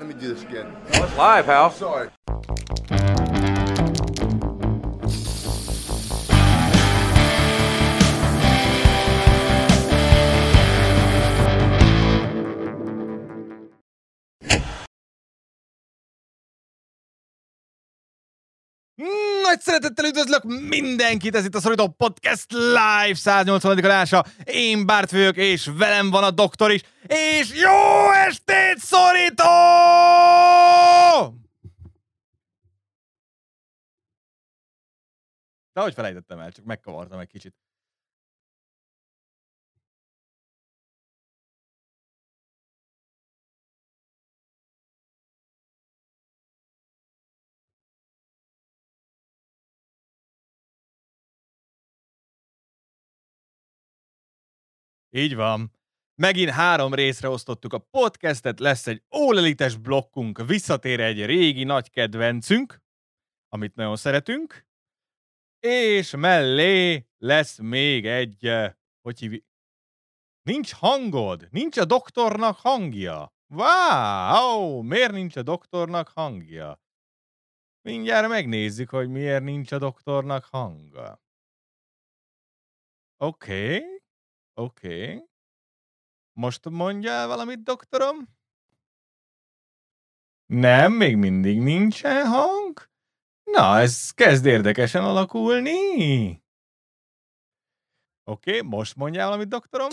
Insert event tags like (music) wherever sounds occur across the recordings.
Let me do this again. Live, Hal. Sorry. Nagy szeretettel üdvözlök mindenkit, ez itt a Szorító Podcast Live 180. adása. Én Bárt vagyok, és velem van a doktor is, és jó estét, Szorító! De hogy felejtettem el, csak megkavartam egy kicsit. Így van. Megint három részre osztottuk a podcastet, lesz egy ólelites blokkunk, visszatér egy régi nagy kedvencünk, amit nagyon szeretünk, és mellé lesz még egy, eh, hogy hívjuk, nincs hangod, nincs a doktornak hangja. Wow, miért nincs a doktornak hangja? Mindjárt megnézzük, hogy miért nincs a doktornak hangja. Oké. Okay. Oké. Okay. Most mondja valamit, doktorom? Nem, még mindig nincsen hang? Na, ez kezd érdekesen alakulni. Oké, okay, most mondja valamit, doktorom?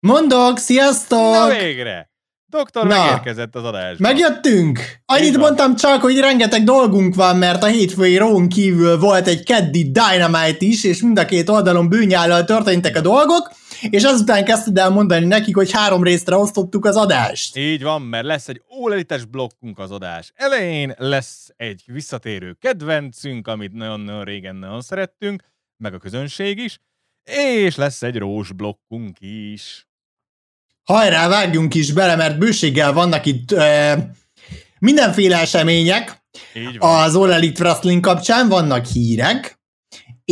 Mondok, sziasztok! Na végre! Doktor Na, megérkezett az adásba. Megjöttünk! Annyit mondtam csak, hogy rengeteg dolgunk van, mert a hétfői rón kívül volt egy keddi Dynamite is, és mind a két oldalon bűnyállal történtek a dolgok, és azután kezdted el mondani nekik, hogy három részre osztottuk az adást. Így van, mert lesz egy ólelites blokkunk az adás elején, lesz egy visszatérő kedvencünk, amit nagyon-nagyon régen nagyon szerettünk, meg a közönség is, és lesz egy rós blokkunk is. Hajrá, vágjunk is bele, mert bőséggel vannak itt ö, mindenféle események. Az All Elite Wrestling kapcsán vannak hírek,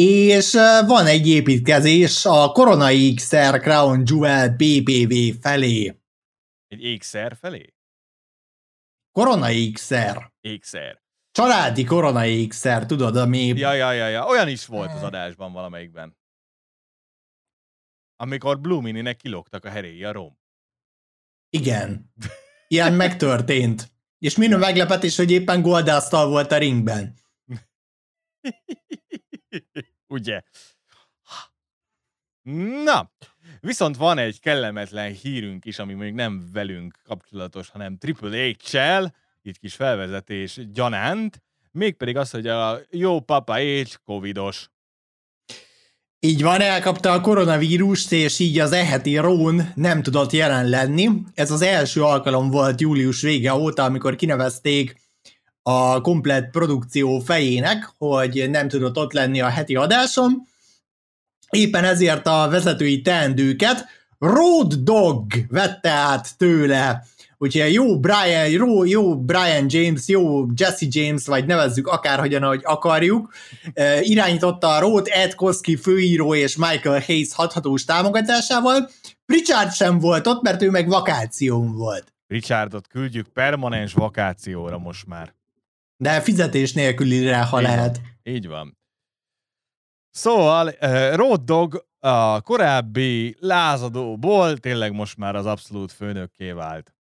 és van egy építkezés a Corona XR Crown Jewel BBV felé. Egy XR felé? Corona XR. XR. Családi Corona XR, tudod, ami... Ja, ja, ja, ja, olyan is volt az adásban valamelyikben. Amikor Blue Mini-nek kilógtak a heréi a rom. Igen. Ilyen megtörtént. És minden meglepetés, hogy éppen Goldasztal volt a ringben. (laughs) Ugye? Na, viszont van egy kellemetlen hírünk is, ami még nem velünk kapcsolatos, hanem Triple H-sel, itt kis felvezetés gyanánt, mégpedig az, hogy a jó papa H covidos. Így van, elkapta a koronavírust, és így az eheti Rón nem tudott jelen lenni. Ez az első alkalom volt július vége óta, amikor kinevezték a komplet produkció fejének, hogy nem tudott ott lenni a heti adáson. Éppen ezért a vezetői teendőket Road Dog vette át tőle. Úgyhogy jó Brian, jó, jó Brian James, jó Jesse James, vagy nevezzük akárhogyan, ahogy akarjuk, irányította a Road Ed Koski főíró és Michael Hayes hathatós támogatásával. Richard sem volt ott, mert ő meg vakáción volt. Richardot küldjük permanens vakációra most már. De fizetés nélkülire, ha így lehet. Van. Így van. Szóval uh, Road Dog a korábbi lázadóból tényleg most már az abszolút főnökké vált.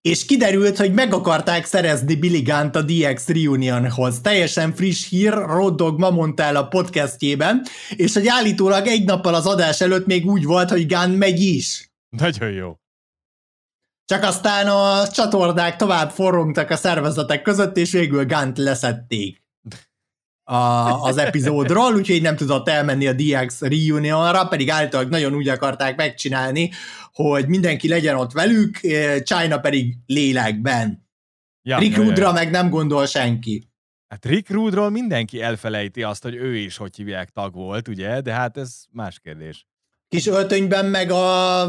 És kiderült, hogy meg akarták szerezni Billy Gunn-t a DX Reunionhoz. Teljesen friss hír, Road Dog ma mondta el a podcastjében, és hogy állítólag egy nappal az adás előtt még úgy volt, hogy Gunn megy is. Nagyon jó. Csak aztán a csatornák tovább forrongtak a szervezetek között, és végül Gant leszették a, az epizódról, úgyhogy nem tudott elmenni a DX reunionra, pedig általában nagyon úgy akarták megcsinálni, hogy mindenki legyen ott velük, China pedig lélekben. Ja, Rick ja, ja. meg nem gondol senki. Hát Rick Rudról mindenki elfelejti azt, hogy ő is, hogy hívják, tag volt, ugye? De hát ez más kérdés. Kis öltönyben meg a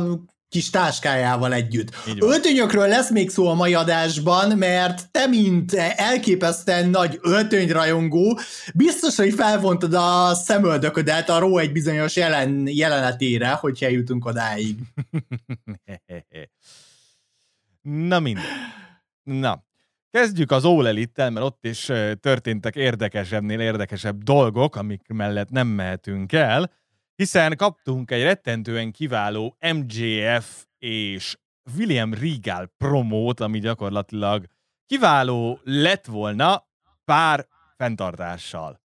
kis táskájával együtt. Öltönyökről lesz még szó a mai adásban, mert te, mint elképesztően nagy öltönyrajongó, biztos, hogy felvontad a szemöldöködet a Ró egy bizonyos jelen, jelenetére, hogyha jutunk odáig. (laughs) Na mindegy. Na, kezdjük az All Elite-tel, mert ott is történtek érdekesebbnél érdekesebb dolgok, amik mellett nem mehetünk el, hiszen kaptunk egy rettentően kiváló MJF és William Regal promót, ami gyakorlatilag kiváló lett volna pár fenntartással.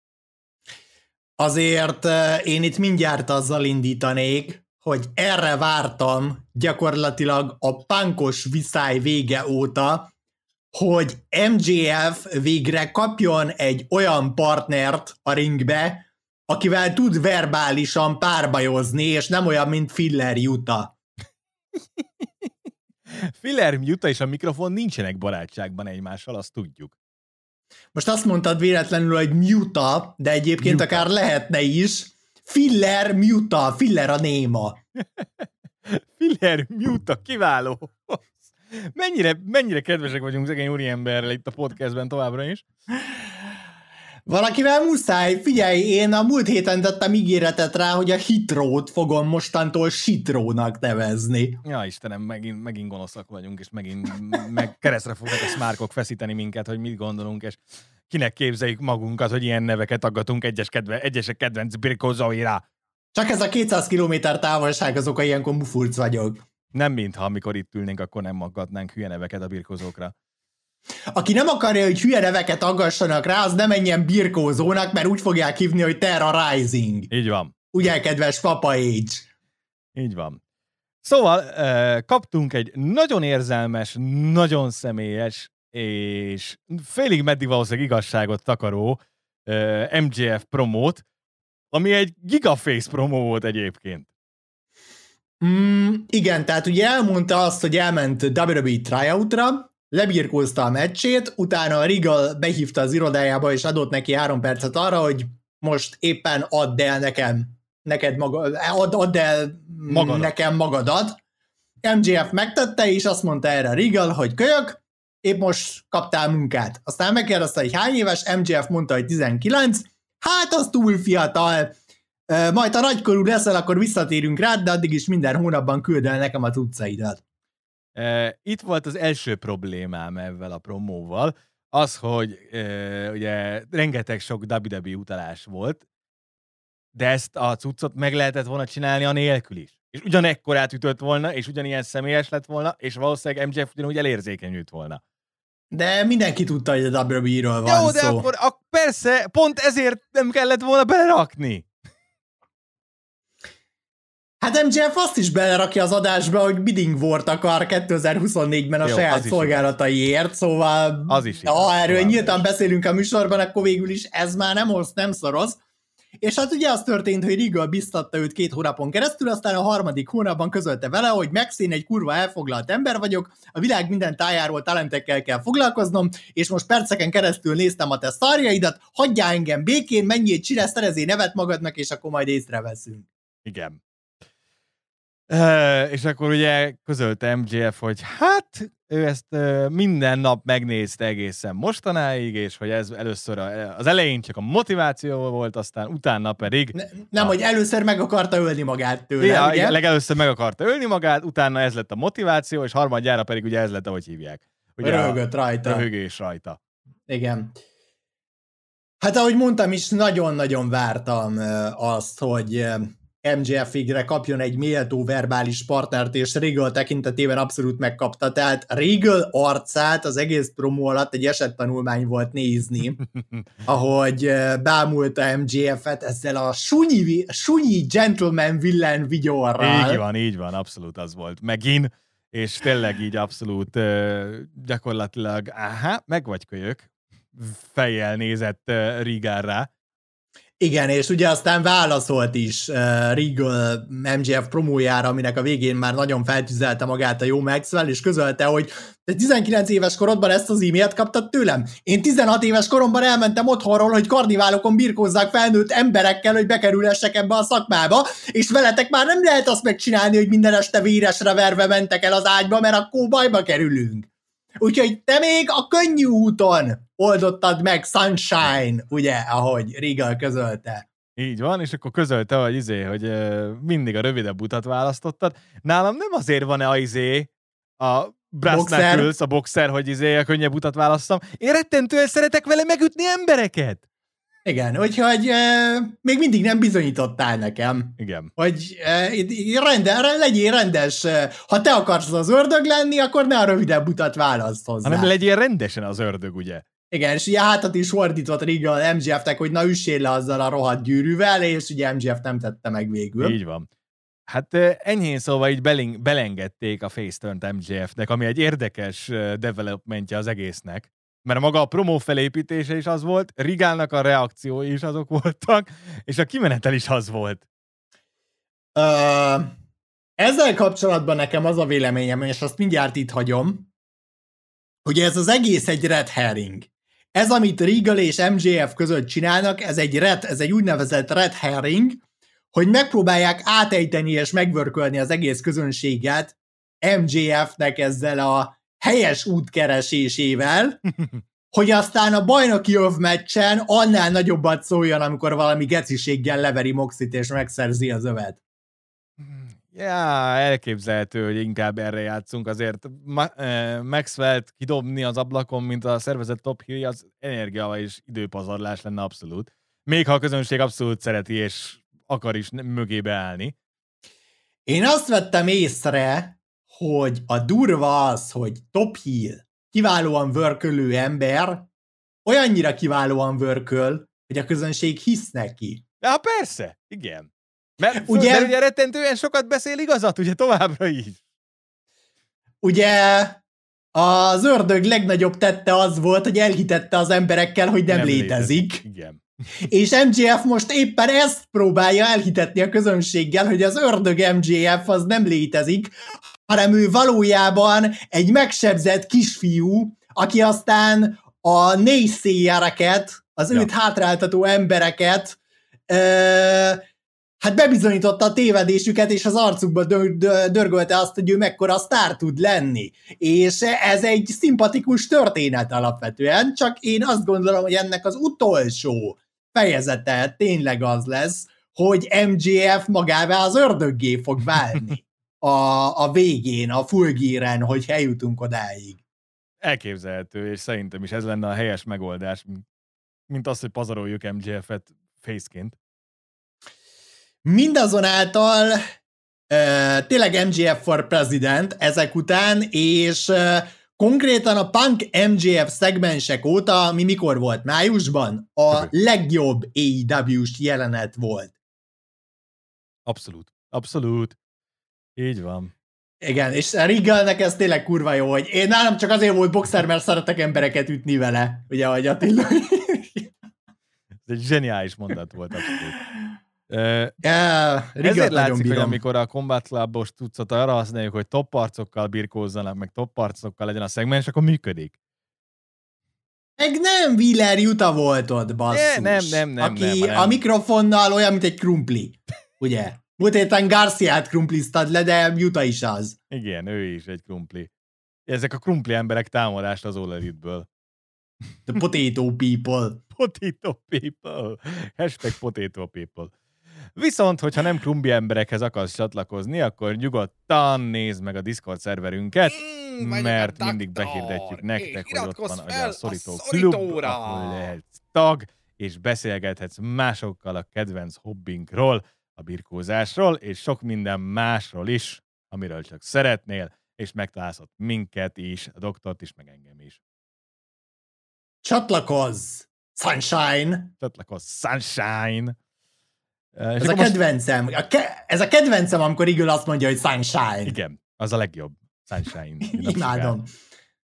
Azért én itt mindjárt azzal indítanék, hogy erre vártam gyakorlatilag a pankos viszály vége óta, hogy MJF végre kapjon egy olyan partnert a ringbe, akivel tud verbálisan párbajozni, és nem olyan, mint Filler Juta. (laughs) Filler Juta és a mikrofon nincsenek barátságban egymással, azt tudjuk. Most azt mondtad véletlenül, hogy Muta, de egyébként Muta. akár lehetne is. Filler Muta, Filler a néma. (laughs) Filler Muta, kiváló. Mennyire, mennyire kedvesek vagyunk szegény úriemberrel itt a podcastben továbbra is. Valakivel muszáj. Figyelj, én a múlt héten tettem ígéretet rá, hogy a hitrót fogom mostantól sitrónak nevezni. Ja, Istenem, megint, megint gonoszak vagyunk, és megint meg keresztre fognak a smárkok feszíteni minket, hogy mit gondolunk, és kinek képzeljük magunkat, hogy ilyen neveket aggatunk egyes kedve, egyesek kedvenc birkózóira. Csak ez a 200 km távolság az oka, ilyenkor mufurc vagyok. Nem mintha amikor itt ülnénk, akkor nem aggatnánk hülye neveket a birkozókra. Aki nem akarja, hogy hülye neveket aggassanak rá, az nem menjen birkózónak, mert úgy fogják hívni, hogy Terra Rising. Így van. Ugye, kedves Papa Age? Így van. Szóval kaptunk egy nagyon érzelmes, nagyon személyes, és félig meddig valószínűleg igazságot takaró MJF promót, ami egy gigaface promó volt egyébként. Mm, igen, tehát ugye elmondta azt, hogy elment WWE tryoutra, lebirkózta a meccsét, utána a Regal behívta az irodájába, és adott neki három percet arra, hogy most éppen add el nekem, neked maga, add, add el magadat. nekem magadat. MJF megtette, és azt mondta erre a Regal, hogy kölyök, épp most kaptál munkát. Aztán megkérdezte, hogy hány éves, MJF mondta, hogy 19, hát az túl fiatal, majd ha nagykorú leszel, akkor visszatérünk rád, de addig is minden hónapban küld el nekem a utcaidat. Itt volt az első problémám ezzel a promóval, az, hogy ugye rengeteg sok WWE utalás volt, de ezt a cuccot meg lehetett volna csinálni a nélkül is. És ugyanekkorát ütött volna, és ugyanilyen személyes lett volna, és valószínűleg MJF ugyanúgy elérzékenyült volna. De mindenki tudta, hogy a WWE-ről van Jó, de szó. akkor a, persze, pont ezért nem kellett volna belerakni. Hát MJF azt is belerakja az adásba, hogy bidding volt akar 2024-ben a Jó, saját szolgálataiért, szóval az is ha erről nyíltan beszélünk a műsorban, akkor végül is ez már nem hoz, nem szoroz. És hát ugye az történt, hogy Regal biztatta őt két hónapon keresztül, aztán a harmadik hónapban közölte vele, hogy Max, én egy kurva elfoglalt ember vagyok, a világ minden tájáról talentekkel kell foglalkoznom, és most perceken keresztül néztem a te szarjaidat, hagyjál engem békén, menjél csire, szerezé nevet magadnak, és akkor majd észreveszünk. Igen. Uh, és akkor ugye közölte MJF, hogy hát ő ezt uh, minden nap megnézte egészen mostanáig, és hogy ez először a, az elején csak a motiváció volt, aztán utána pedig... Ne, nem, a... hogy először meg akarta ölni magát tőle, ja, ugye? legelőször meg akarta ölni magát, utána ez lett a motiváció, és harmadjára pedig ugye ez lett, ahogy hívják. Ugye Röhögött rajta. Röhögés rajta. Igen. Hát ahogy mondtam is, nagyon-nagyon vártam azt, hogy MJF-igre kapjon egy méltó verbális partnert, és Regal tekintetében abszolút megkapta. Tehát Regal arcát az egész promó alatt egy esettanulmány volt nézni, (laughs) ahogy bámulta MJF-et ezzel a sunyi, sunyi gentleman villain vigyorral. Így van, így van, abszolút az volt. Megint, és tényleg így abszolút gyakorlatilag, aha, meg vagy kölyök, fejjel nézett rá, igen, és ugye aztán válaszolt is uh, Regal MJF promójára, aminek a végén már nagyon feltüzelte magát a jó Maxwell, és közölte, hogy te 19 éves korodban ezt az e-mailt kaptad tőlem? Én 16 éves koromban elmentem otthonról, hogy karniválokon birkózzák felnőtt emberekkel, hogy bekerülhessek ebbe a szakmába, és veletek már nem lehet azt megcsinálni, hogy minden este véresre verve mentek el az ágyba, mert akkor bajba kerülünk. Úgyhogy te még a könnyű úton oldottad meg Sunshine, ugye, ahogy Regal közölte. Így van, és akkor közölte, hogy izé, hogy mindig a rövidebb utat választottad. Nálam nem azért van-e a izé, a Brass a boxer, hogy izé a könnyebb utat választam. Én rettentően szeretek vele megütni embereket. Igen, úgyhogy e, még mindig nem bizonyítottál nekem, Igen. hogy e, rende, legyél rendes. Ha te akarsz az ördög lenni, akkor ne a rövidebb utat választ hozzá. Hanem legyél rendesen az ördög, ugye? Igen, és ugye hátat is fordított Regal MGF-nek, hogy na üssél le azzal a rohadt gyűrűvel, és ugye MGF nem tette meg végül. Így van. Hát enyhén szóval így beling, belengedték a face turn MJF-nek, ami egy érdekes developmentje az egésznek. Mert maga a promó felépítése is az volt, Rigálnak a reakciói is azok voltak, és a kimenetel is az volt. Ö, ezzel kapcsolatban nekem az a véleményem, és azt mindjárt itt hagyom, hogy ez az egész egy red herring. Ez, amit Regal és MJF között csinálnak, ez egy red, ez egy úgynevezett red herring, hogy megpróbálják átejteni és megvörkölni az egész közönséget MJF-nek ezzel a helyes útkeresésével, hogy aztán a bajnoki öv meccsen annál nagyobbat szóljon, amikor valami geciséggel leveri Moxit és megszerzi az övet. Ja, elképzelhető, hogy inkább erre játszunk. Azért Ma- eh, Maxwell-t kidobni az ablakon, mint a szervezet top heel, az energia és időpazarlás lenne abszolút. Még ha a közönség abszolút szereti, és akar is mögébe állni. Én azt vettem észre, hogy a durva az, hogy top heel, kiválóan vörkölő ember, olyannyira kiválóan vörköl, hogy a közönség hisz neki. Ja, persze, igen. Mert Ugye- mert ugye rettentően sokat beszél igazat, ugye továbbra is. Ugye az ördög legnagyobb tette az volt, hogy elhitette az emberekkel, hogy nem, nem létezik. Igen. És MJF most éppen ezt próbálja elhitetni a közönséggel, hogy az ördög MJF az nem létezik, hanem ő valójában egy megsebzett kisfiú, aki aztán a nézszéjereket, az Ja. őt hátráltató embereket ö, hát bebizonyította a tévedésüket, és az arcukba dö- dö- dörgölte azt, hogy ő mekkora sztár tud lenni. És ez egy szimpatikus történet alapvetően, csak én azt gondolom, hogy ennek az utolsó fejezete tényleg az lesz, hogy MJF magává az ördöggé fog válni a, a végén, a fulgíren, hogy eljutunk odáig. Elképzelhető, és szerintem is ez lenne a helyes megoldás, mint az, hogy pazaroljuk MJF-et faceként. Mindazonáltal uh, tényleg MJF for President ezek után, és uh, konkrétan a Punk MJF szegmensek óta, ami mikor volt? Májusban? A legjobb AEW-s jelenet volt. Abszolút. Abszolút. Így van. Igen, és a Regalnek ez tényleg kurva jó, hogy én nálam csak azért volt boxer, mert szeretek embereket ütni vele, ugye, ahogy Attila. Ez egy zseniális mondat volt abszolút. Ja, Ezért látszik, hogy bírom. amikor a Combat Clubos tucat arra használjuk, hogy top arcokkal birkózzanak, meg top arcokkal legyen a szegmens, akkor működik. Meg nem Wheeler Juta volt ott, basszus. Ne, nem, nem, nem, Aki nem, nem. a mikrofonnal olyan, mint egy krumpli. Ugye? Múlt héten Garciát krumpliztad le, de Juta is az. Igen, ő is egy krumpli. Ezek a krumpli emberek támadást az All Elite-ből. The potato people. (laughs) Potato people. Hashtag potato people. Viszont, hogyha nem krumpli emberekhez akarsz csatlakozni, akkor nyugodtan nézd meg a Discord szerverünket, Mm, mert mindig behirdetjük nektek, hogy ott van a szorító a klub, szorítóra. ahol lehetsz tag, és beszélgethetsz másokkal a kedvenc hobbinkról, a birkózásról, és sok minden másról is, amiről csak szeretnél, és megtalálsz ott minket is, a doktort is, meg engem is. Csatlakozz! Sunshine! Csatlakozz, Sunshine! Eh, És Ez a akkor most- kedvencem. A ke- ez a kedvencem, amikor Eagle azt mondja, hogy Sunshine. Igen, az a legjobb. Sunshine. (laughs) Imádom.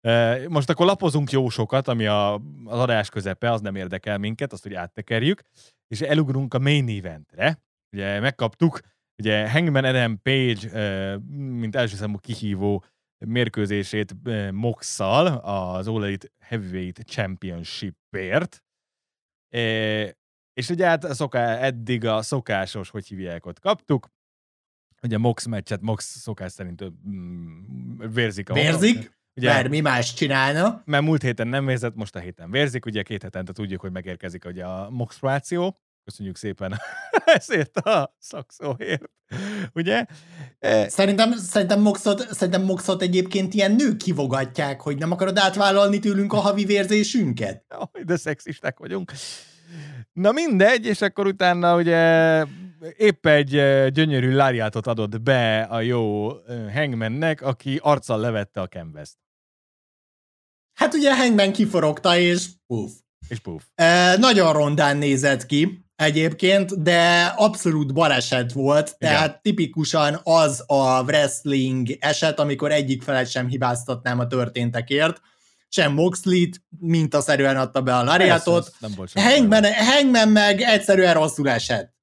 Eh, Most akkor lapozunk jó sokat, ami a, az adás közepe, az nem érdekel minket, azt ugye áttekerjük, és elugrunk a main eventre. Ugye megkaptuk, ugye Hangman Adam Page, mint első számú kihívó mérkőzését Mox-szal az All Elite Heavyweight Championship-ért. És ugye hát a szoká, eddig a szokásos, hogy hívják ott kaptuk, ugye Mox meccset, Mox szokás szerint mm, vérzik a Vérzik, Ugye, mert mi más csinálna. mert múlt héten nem vérzett, most a héten vérzik, ugye két hetente tudjuk, hogy megérkezik ugye a menstruáció, Köszönjük szépen (laughs) ezért a szakszóért. Ugye? E... Szerintem, szerintem, Moxot, szerintem Moxot egyébként ilyen nők kivogatják, hogy nem akarod átvállalni tőlünk a havi vérzésünket. De szexisták vagyunk. Na mindegy, és akkor utána ugye épp egy gyönyörű láriátot adott be a jó Hangmannek, aki arccal levette a canvas Hát ugye Hangman kiforogta, és puf. És puf. E, nagyon rondán nézett ki egyébként, de abszolút baleset volt, Igen. tehát tipikusan az a wrestling eset, amikor egyik felet sem hibáztatnám a történtekért, sem Moxley-t mintaszerűen adta be a lariatot. Hangman, Hangman meg egyszerűen rosszul esett.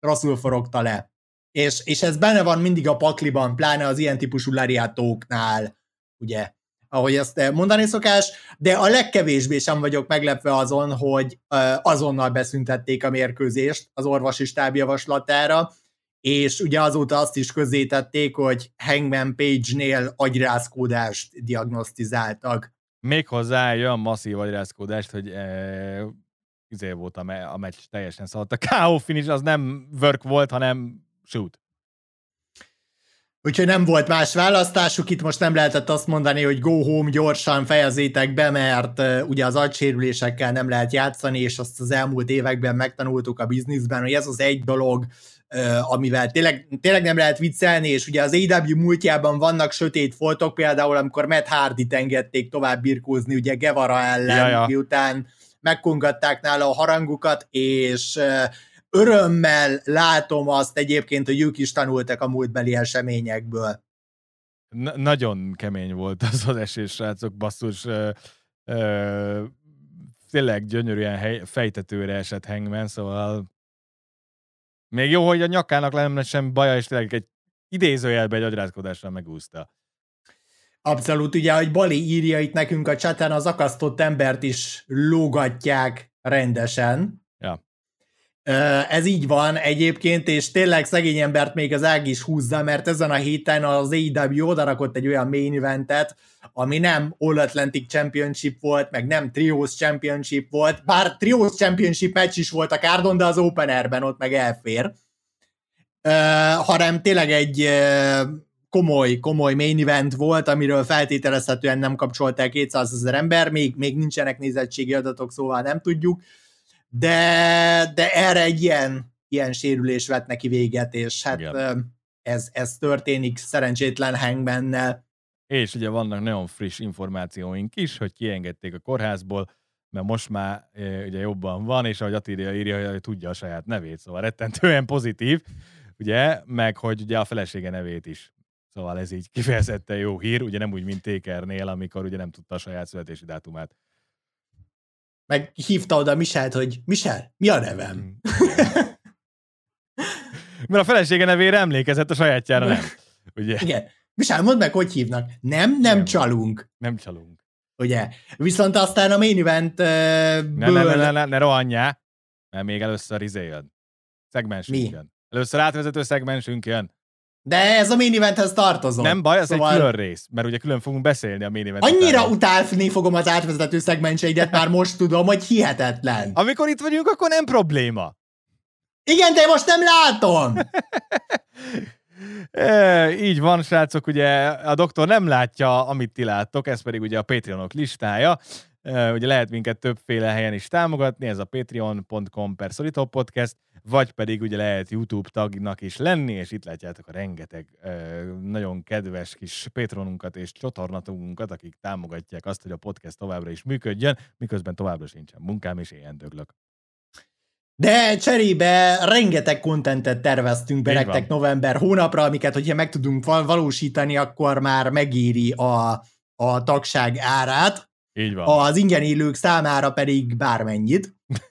Rosszul forogta le. És, és ez benne van mindig a pakliban, pláne az ilyen típusú lariatóknál, ugye, ahogy ezt mondani szokás, de a legkevésbé sem vagyok meglepve azon, hogy azonnal beszüntették a mérkőzést az orvosi stáb javaslatára, és ugye azóta azt is közzétették, hogy Hangman Page-nél agyrázkódást diagnosztizáltak. Méghozzá olyan masszív agyrázkódást, hogy e, izé volt a, me- a meccs teljesen szaladt. A (laughs) KO finish az nem work volt, hanem shoot. Úgyhogy nem volt más választásuk, itt most nem lehetett azt mondani, hogy go home, gyorsan fejezétek be, mert uh, ugye az agysérülésekkel nem lehet játszani, és azt az elmúlt években megtanultuk a bizniszben, hogy ez az egy dolog, uh, amivel tényleg, tényleg nem lehet viccelni, és ugye az AW múltjában vannak sötét foltok, például amikor Matt Hardy-t engedték tovább birkózni, ugye Gevara ellen, ja, ja. miután megkongatták nála a harangukat, és uh, örömmel látom azt egyébként, hogy ők is tanultak a múltbeli eseményekből. Na- nagyon kemény volt az az esés, srácok, basszus. Ö, ö, tényleg gyönyörűen hely, fejtetőre esett Hangman, szóval még jó, hogy a nyakának lenne sem baja, és tényleg egy idézőjelbe egy agyrázkodásra megúszta. Abszolút, ugye, hogy Bali írja itt nekünk a csatán, az akasztott embert is lógatják rendesen. Ez így van egyébként, és tényleg szegény embert még az ág is húzza, mert ezen a héten az AEW odarakott egy olyan main eventet, ami nem All Atlantic Championship volt, meg nem Trios Championship volt, bár Trios Championship meccs is volt a kárdon, de az Openerben ott meg elfér, hanem tényleg egy komoly, komoly main event volt, amiről feltételezhetően nem kapcsolták 200 ezer ember, még, még nincsenek nézettségi adatok, szóval nem tudjuk, de, de erre egy ilyen, ilyen sérülés vett neki véget, és hát Igen. ez, ez történik szerencsétlen Hangmannel. És ugye vannak nagyon friss információink is, hogy kiengedték a kórházból, mert most már ugye jobban van, és ahogy Attila írja, hogy tudja a saját nevét, szóval rettentően pozitív, ugye, meg hogy ugye a felesége nevét is. Szóval ez így kifejezetten jó hír, ugye nem úgy, mint Tékernél, amikor ugye nem tudta a saját születési dátumát meg hívta oda Michelt, hogy Michel, mi a nevem? Mm. Mert a felesége nevére emlékezett, a sajátjára nem. Ugye? Igen. Michel, mondd meg, hogy hívnak. Nem, nem, nem csalunk. Nem csalunk. Ugye? Viszont aztán a main event uh, ne, ne, ne, ne, ne, ne rohanjál, mert még először izé jön. Szegmensünk Mi? jön. Először átvezető szegmensünk jön. De ez a main eventhez tartozom. Nem baj, ez szóval... egy külön rész, mert ugye külön fogunk beszélni a main event Annyira utálni fogom az átvezető szegmenseidet, már most tudom, hogy hihetetlen. (laughs) Amikor itt vagyunk, akkor nem probléma. Igen, de most nem látom! (laughs) E, így van, srácok, ugye a doktor nem látja, amit ti láttok, ez pedig ugye a Patreonok listája. E, ugye lehet minket többféle helyen is támogatni, ez a patreon.com per podcast, vagy pedig ugye lehet YouTube tagnak is lenni, és itt látjátok a rengeteg nagyon kedves kis Patronunkat és csatornatunkat, akik támogatják azt, hogy a podcast továbbra is működjön, miközben továbbra sincsen munkám, és ilyen döglök. De cserébe rengeteg kontentet terveztünk be nektek november hónapra, amiket, hogyha meg tudunk valósítani, akkor már megéri a, a tagság árát. Így van. Az ingyen élők számára pedig bármennyit. (laughs)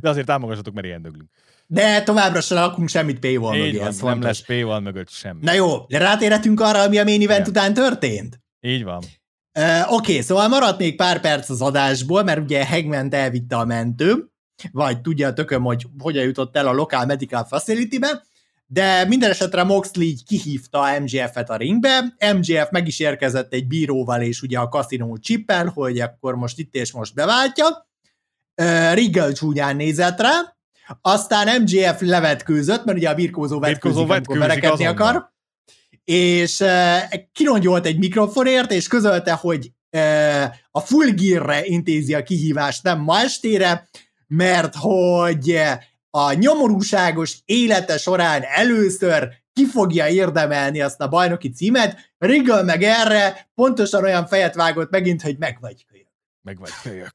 De azért támogassatok, mert ilyen döglünk. De továbbra sem lakunk semmit paywall mögé. Van, nem fontos. lesz paywall mögött semmi. Na jó, rátérhetünk arra, ami a main event Igen. után történt? Így van. Uh, Oké, okay, szóval maradt még pár perc az adásból, mert ugye hegment elvitte a mentő, vagy tudja a tököm, hogy hogyan jutott el a Local Medical Facility-be, de minden esetre Moxley így kihívta MGF-et a ringbe, MGF meg is érkezett egy bíróval és ugye a kaszinó csippel, hogy akkor most itt és most beváltja, Rigel csúnyán nézett rá, aztán MJF levetkőzött, mert ugye a birkózó vetkőzik, amikor verekedni akar, és kirongyolt egy mikrofonért, és közölte, hogy a Full Gear-re intézi a kihívást, nem ma estére, mert hogy a nyomorúságos élete során először ki fogja érdemelni azt a bajnoki címet, Rigel meg erre pontosan olyan fejet vágott megint, hogy meg vagy kölyök. Meg vagy kölyök.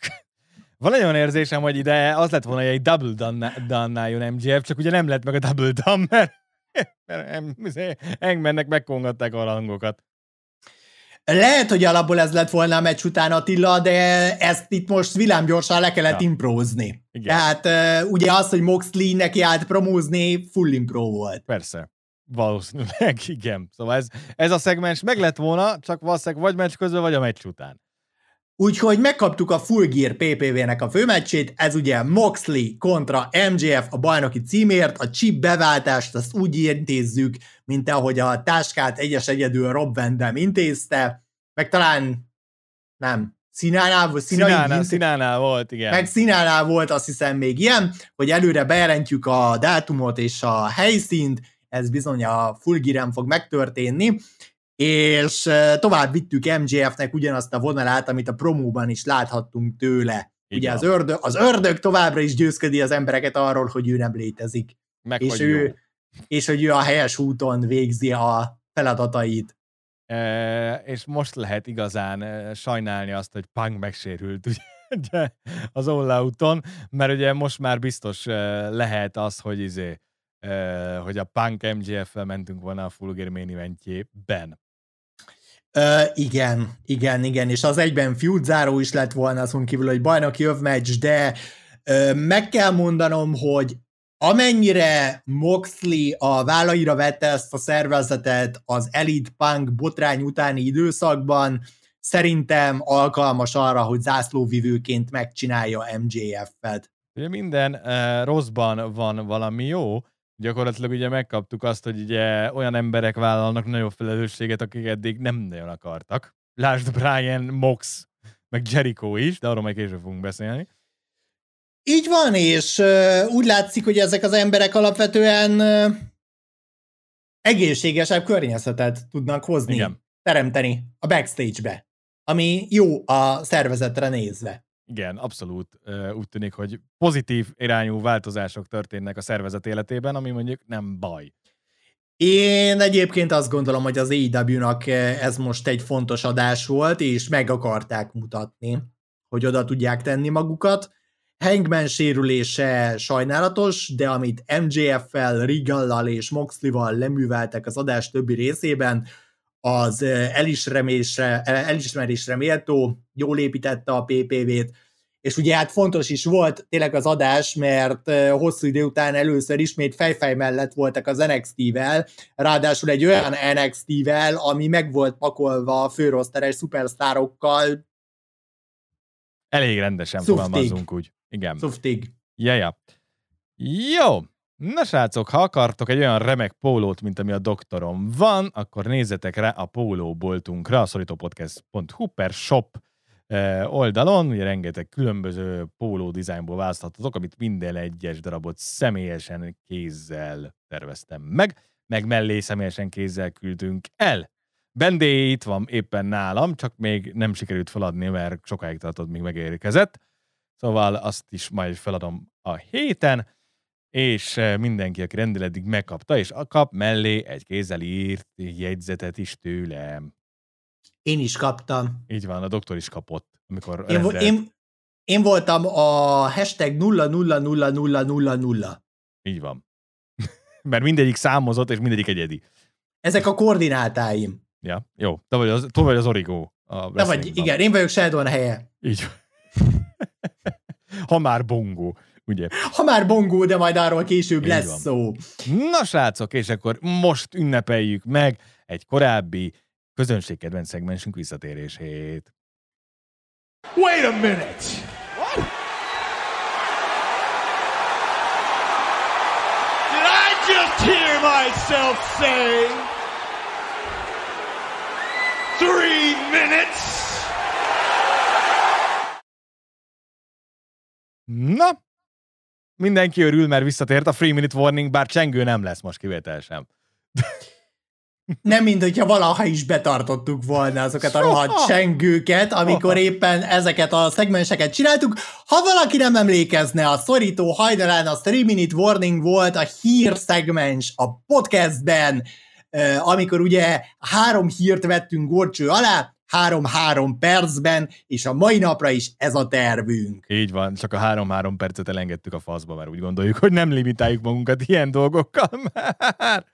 Van egy olyan érzésem, hogy ide az lett volna, hogy egy double done álljon MGF, csak ugye nem lett meg a double done, mert, mert Engmennek megkongatták a hangokat. Lehet, hogy alapból ez lett volna a meccs után Attila, de ezt itt most villámgyorsan le kellett ja. imprózni. Igen. Tehát uh, ugye az, hogy Moxley neki állt promózni, full impro volt. Persze. Valószínűleg, igen. Szóval ez, ez a szegmens meg lett volna, csak valószínűleg vagy meccs közben, vagy a meccs után. Úgyhogy megkaptuk a Full Gear PPV-nek a főmeccsét, ez ugye Moxley kontra MJF a bajnoki címért, a chip beváltást azt úgy intézzük, mint ahogy a táskát egyes egyedül Rob Vendem intézte, meg talán nem, Színánál, vagy Színánál, Színánál volt, igen. Meg Színánál volt azt hiszem még ilyen, hogy előre bejelentjük a dátumot és a helyszínt, ez bizony a Full Gear-en fog megtörténni, és tovább vittük MJF-nek ugyanazt a vonalát, amit a promóban is láthattunk tőle. Igen. Ugye az ördög, az ördög továbbra is győzködi az embereket arról, hogy ő nem létezik. Meg, és, hogy ő, jó. és hogy ő a helyes úton végzi a feladatait. E, és most lehet igazán sajnálni azt, hogy Punk megsérült (laughs) ugye, az All úton, mert ugye most már biztos lehet az, hogy izé, hogy a Punk MGF-fel mentünk volna a Full Gear Main eventjében. Uh, igen, igen, igen, és az egyben feud záró is lett volna azon kívül, hogy bajnoki övmeccs, de uh, meg kell mondanom, hogy amennyire Moxley a vállaira vette ezt a szervezetet az Elite Punk botrány utáni időszakban, szerintem alkalmas arra, hogy zászlóvivőként megcsinálja MJF-et. Ugye minden uh, rosszban van valami jó, gyakorlatilag ugye megkaptuk azt, hogy ugye olyan emberek vállalnak nagyobb felelősséget, akik eddig nem nagyon akartak. Lásd Brian, Mox, meg Jericho is, de arról majd később fogunk beszélni. Így van, és uh, úgy látszik, hogy ezek az emberek alapvetően uh, egészségesebb környezetet tudnak hozni, Igen. teremteni a backstage-be, ami jó a szervezetre nézve. Igen, abszolút úgy tűnik, hogy pozitív irányú változások történnek a szervezet életében, ami mondjuk nem baj. Én egyébként azt gondolom, hogy az AEW-nak ez most egy fontos adás volt, és meg akarták mutatni, hogy oda tudják tenni magukat. Hangman sérülése sajnálatos, de amit MJF-fel, Rigallal és Moxley-val leműveltek az adás többi részében, az elismerésre, elismerésre méltó, jól építette a PPV-t, és ugye hát fontos is volt tényleg az adás, mert hosszú idő után először ismét fejfej mellett voltak az NXT-vel, ráadásul egy olyan NXT-vel, ami meg volt pakolva a főroszteres szupersztárokkal. Elég rendesen fogalmazunk úgy. Igen. Szuftig. Ja, ja. Jó, Na srácok, ha akartok egy olyan remek pólót, mint ami a doktorom van, akkor nézzetek rá a pólóboltunkra, a szorítópodcast.hu per shop eh, oldalon, ugye rengeteg különböző póló dizájnból választhatatok, amit minden egyes darabot személyesen kézzel terveztem meg, meg mellé személyesen kézzel küldünk el. Bendé itt van éppen nálam, csak még nem sikerült feladni, mert sokáig tartott, míg megérkezett. Szóval azt is majd feladom a héten és mindenki, aki rendel eddig megkapta, és kap mellé egy kézzel írt jegyzetet is tőlem. Én is kaptam. Így van, a doktor is kapott, amikor én, vo- én, én voltam a hashtag 000000. Így van. (laughs) Mert mindegyik számozott, és mindegyik egyedi. Ezek a koordinátáim. Ja, jó. Te vagy az, te vagy az origó. A Te vagy, igen, én vagyok Sheldon helye. Így (laughs) ha már bongó ugye? Ha már bongó, de majd arról később Így lesz van. szó. Na srácok, és akkor most ünnepeljük meg egy korábbi közönségkedvenc szegmensünk visszatérését. Wait a minute! What? Did I just hear myself say three minutes? Na, mindenki örül, mert visszatért a Free Minute Warning, bár csengő nem lesz most kivétel sem. Nem, mint hogyha valaha is betartottuk volna azokat a rohadt csengőket, amikor éppen ezeket a szegmenseket csináltuk. Ha valaki nem emlékezne, a szorító hajnalán a 3 Minute Warning volt a hír szegmens a podcastben, amikor ugye három hírt vettünk gorcső alá, három-három percben, és a mai napra is ez a tervünk. Így van, csak a három-három percet elengedtük a faszba, mert úgy gondoljuk, hogy nem limitáljuk magunkat ilyen dolgokkal (laughs) már.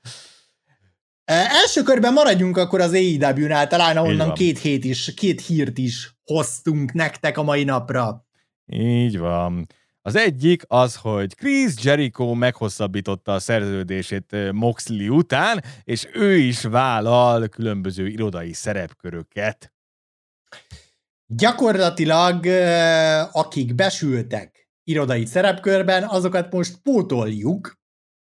Első körben maradjunk akkor az AEW-nál, talán ahonnan két hét is, két hírt is hoztunk nektek a mai napra. Így van. Az egyik az, hogy Chris Jericho meghosszabbította a szerződését Moxley után, és ő is vállal különböző irodai szerepköröket. Gyakorlatilag akik besültek irodai szerepkörben, azokat most pótoljuk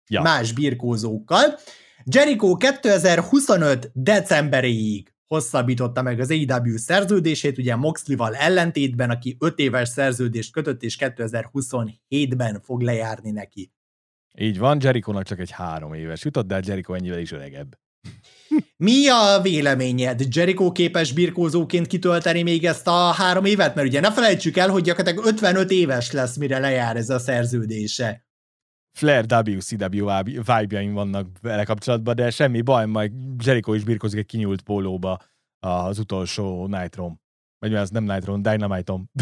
ja. más birkózókkal. Jericho 2025 decemberéig hosszabbította meg az AEW szerződését, ugye Moxley-val ellentétben, aki 5 éves szerződést kötött, és 2027-ben fog lejárni neki. Így van, jericho csak egy három éves jutott, de Jericho ennyivel is öregebb. Mi a véleményed? Jericho képes birkózóként kitölteni még ezt a három évet? Mert ugye ne felejtsük el, hogy gyakorlatilag 55 éves lesz, mire lejár ez a szerződése. Flair WCW vibe vannak vele kapcsolatban, de semmi baj, majd Jericho is birkozik egy kinyúlt pólóba az utolsó Nitro. Vagy mi az nem Nitro, Dynamite-om. (laughs)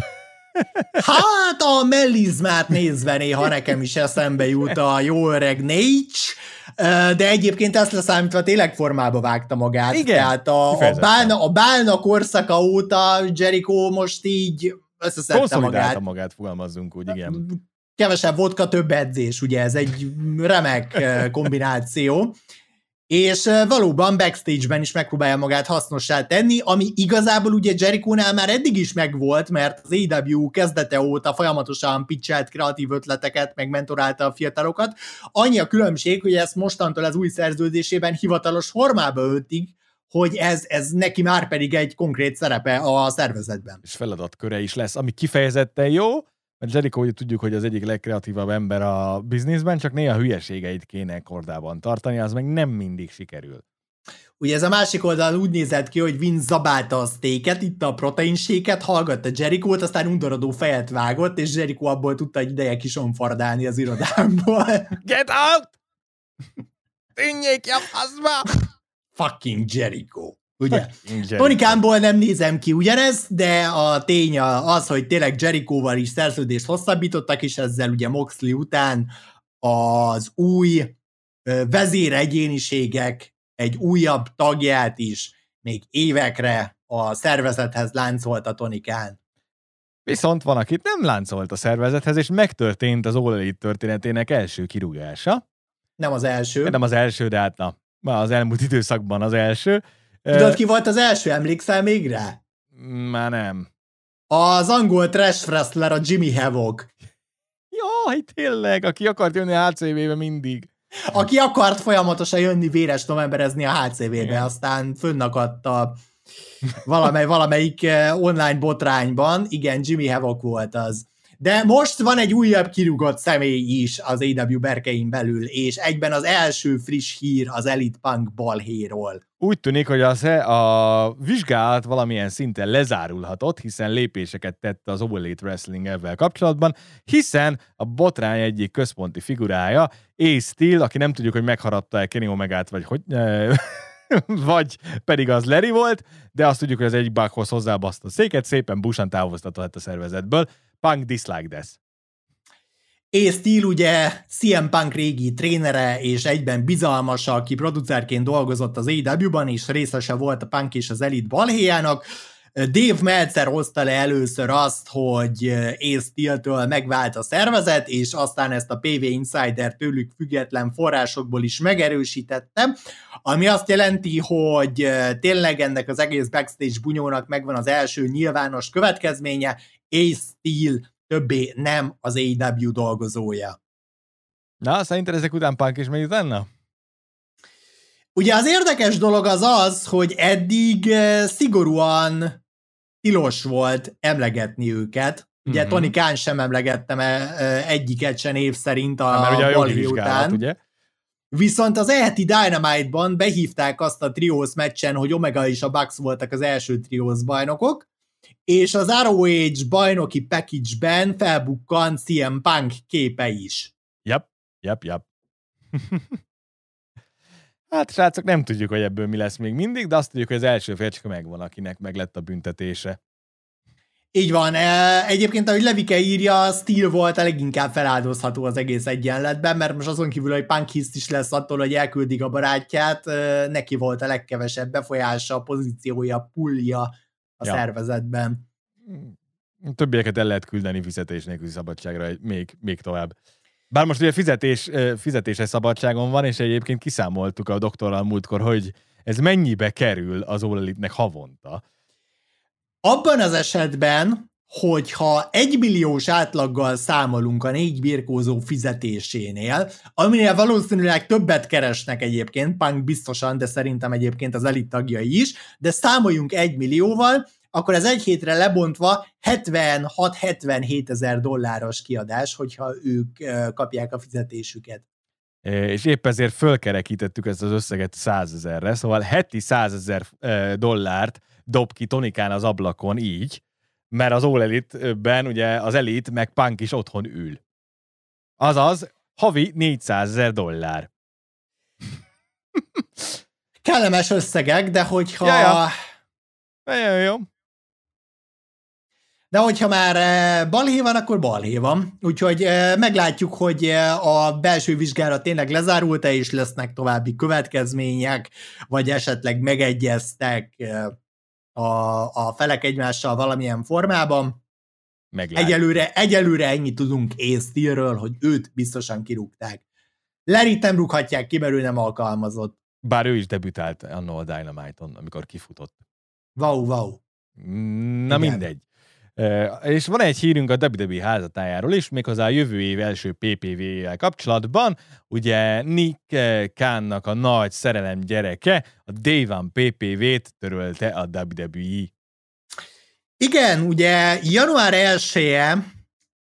Hát a mellizmát nézve néha nekem is eszembe jut a jó öreg Nate, de egyébként ezt leszámítva tényleg formába vágta magát. Igen, Tehát a, a, bálna, a bálna korszaka óta Jericho most így összeszedte magát. magát, fogalmazzunk úgy, igen kevesebb vodka, több edzés, ugye ez egy remek eh, kombináció, és eh, valóban backstage-ben is megpróbálja magát hasznossá tenni, ami igazából ugye Jericho-nál már eddig is megvolt, mert az AW kezdete óta folyamatosan pitchelt kreatív ötleteket, meg mentorálta a fiatalokat. Annyi a különbség, hogy ezt mostantól az új szerződésében hivatalos formába öltik, hogy ez, ez neki már pedig egy konkrét szerepe a szervezetben. És feladatköre is lesz, ami kifejezetten jó, mert Jericho ugye tudjuk, hogy az egyik legkreatívabb ember a bizniszben, csak néha hülyeségeit kéne kordában tartani, az meg nem mindig sikerül. Ugye ez a másik oldalon úgy nézett ki, hogy Vince zabálta a sztéket, itt a proteinséket, hallgatta Jericho-t, aztán undorodó fejet vágott, és Jericho abból tudta egy ideje kisonfardálni az irodámból. (laughs) Get out! Tűnjék a faszba! Fucking Jericho. Ugye? (laughs) Tonikámból nem nézem ki ugyanez, de a tény az, hogy tényleg Jericho-val is szerződést hosszabbítottak, és ezzel ugye Moxley után az új vezéregyéniségek egy újabb tagját is még évekre a szervezethez láncolt a Tonikán. Viszont van, akit nem láncolt a szervezethez, és megtörtént az All Elite történetének első kirúgása. Nem az első. Nem az első, de hát na, az elmúlt időszakban az első. Tudod, ki volt az első? Emlékszel még rá? Már nem. Az angol trash wrestler, a Jimmy Havoc. Jaj, tényleg, aki akart jönni a HCV-be mindig. Aki akart folyamatosan jönni véres novemberezni a HCV-be, aztán fönnakadt a valamely, valamelyik online botrányban. Igen, Jimmy Havoc volt az. De most van egy újabb kirúgott személy is az AW berkein belül, és egyben az első friss hír az Elite Punk balhéról. Úgy tűnik, hogy az, a vizsgálat valamilyen szinten lezárulhatott, hiszen lépéseket tett az All Elite Wrestling ebben kapcsolatban, hiszen a botrány egyik központi figurája, A. Steel, aki nem tudjuk, hogy megharapta-e Kenny Omegát, vagy hogy... (laughs) vagy pedig az Larry volt, de azt tudjuk, hogy az egyik bughoz hozzábaszt a széket, szépen busan távoztatott a szervezetből. Punk dislike this. És Steel ugye CM Punk régi trénere és egyben bizalmasa, aki producerként dolgozott az AEW-ban, és részese volt a Punk és az Elite balhéjának. Dave Meltzer hozta le először azt, hogy Ace Steel-től megvált a szervezet, és aztán ezt a PV Insider tőlük független forrásokból is megerősítette, ami azt jelenti, hogy tényleg ennek az egész backstage bunyónak megvan az első nyilvános következménye, Ace Steel többé nem az AEW dolgozója. Na, szerinted ezek után Punk is megy utána? Ugye az érdekes dolog az az, hogy eddig szigorúan tilos volt emlegetni őket Ugye mm-hmm. Tony Khan sem emlegettem egyiket sem név szerint a, mert ugye a jogi vizsgálat, ugye? Viszont az eheti Dynamite-ban behívták azt a triós meccsen, hogy Omega és a Bucks voltak az első triós bajnokok, és az ROH bajnoki package-ben felbukkan CM Punk képe is. Yep, yep, yep. (laughs) hát srácok, nem tudjuk, hogy ebből mi lesz még mindig, de azt tudjuk, hogy az első fércska megvan, akinek meg lett a büntetése. Így van. E, egyébként, ahogy Levike írja, Steel volt a leginkább feláldozható az egész egyenletben, mert most azon kívül, hogy Punk is lesz attól, hogy elküldik a barátját, e, neki volt a legkevesebb befolyása, pozíciója, pulja a ja. szervezetben. Többieket el lehet küldeni fizetés nélküli szabadságra még, még tovább. Bár most ugye fizetés, fizetéses szabadságon van, és egyébként kiszámoltuk a doktorral múltkor, hogy ez mennyibe kerül az All havonta. Abban az esetben, hogyha egy milliós átlaggal számolunk a négy birkózó fizetésénél, aminél valószínűleg többet keresnek egyébként, Punk biztosan, de szerintem egyébként az elit tagjai is, de számoljunk egy millióval, akkor ez egy hétre lebontva 76-77 ezer dolláros kiadás, hogyha ők kapják a fizetésüket. És épp ezért fölkerekítettük ezt az összeget 100 ezerre, szóval heti 100 ezer dollárt dob ki Tonikán az ablakon így, mert az All Elite-ben ugye az Elite meg Punk is otthon ül. Azaz, havi 400 ezer dollár. Kellemes összegek, de hogyha... Ja, ja. Jó, jó. De hogyha már eh, balhé van, akkor balhé van. Úgyhogy eh, meglátjuk, hogy eh, a belső vizsgálat tényleg lezárult-e, és lesznek további következmények, vagy esetleg megegyeztek a, a felek egymással valamilyen formában. Meglát. Egyelőre, egyelőre ennyit tudunk Észtilről, hogy őt biztosan kirúgták. Lerit nem rúghatják ki, mert ő nem alkalmazott. Bár ő is debütált annól a Dynamite-on, amikor kifutott. Wow, wow. Na Igen. mindegy. És van egy hírünk a WWE házatájáról is, méghozzá a jövő év első PPV-jel kapcsolatban. Ugye Nick Kánnak a nagy szerelem gyereke, a Day One PPV-t törölte a WWE. Igen, ugye január 1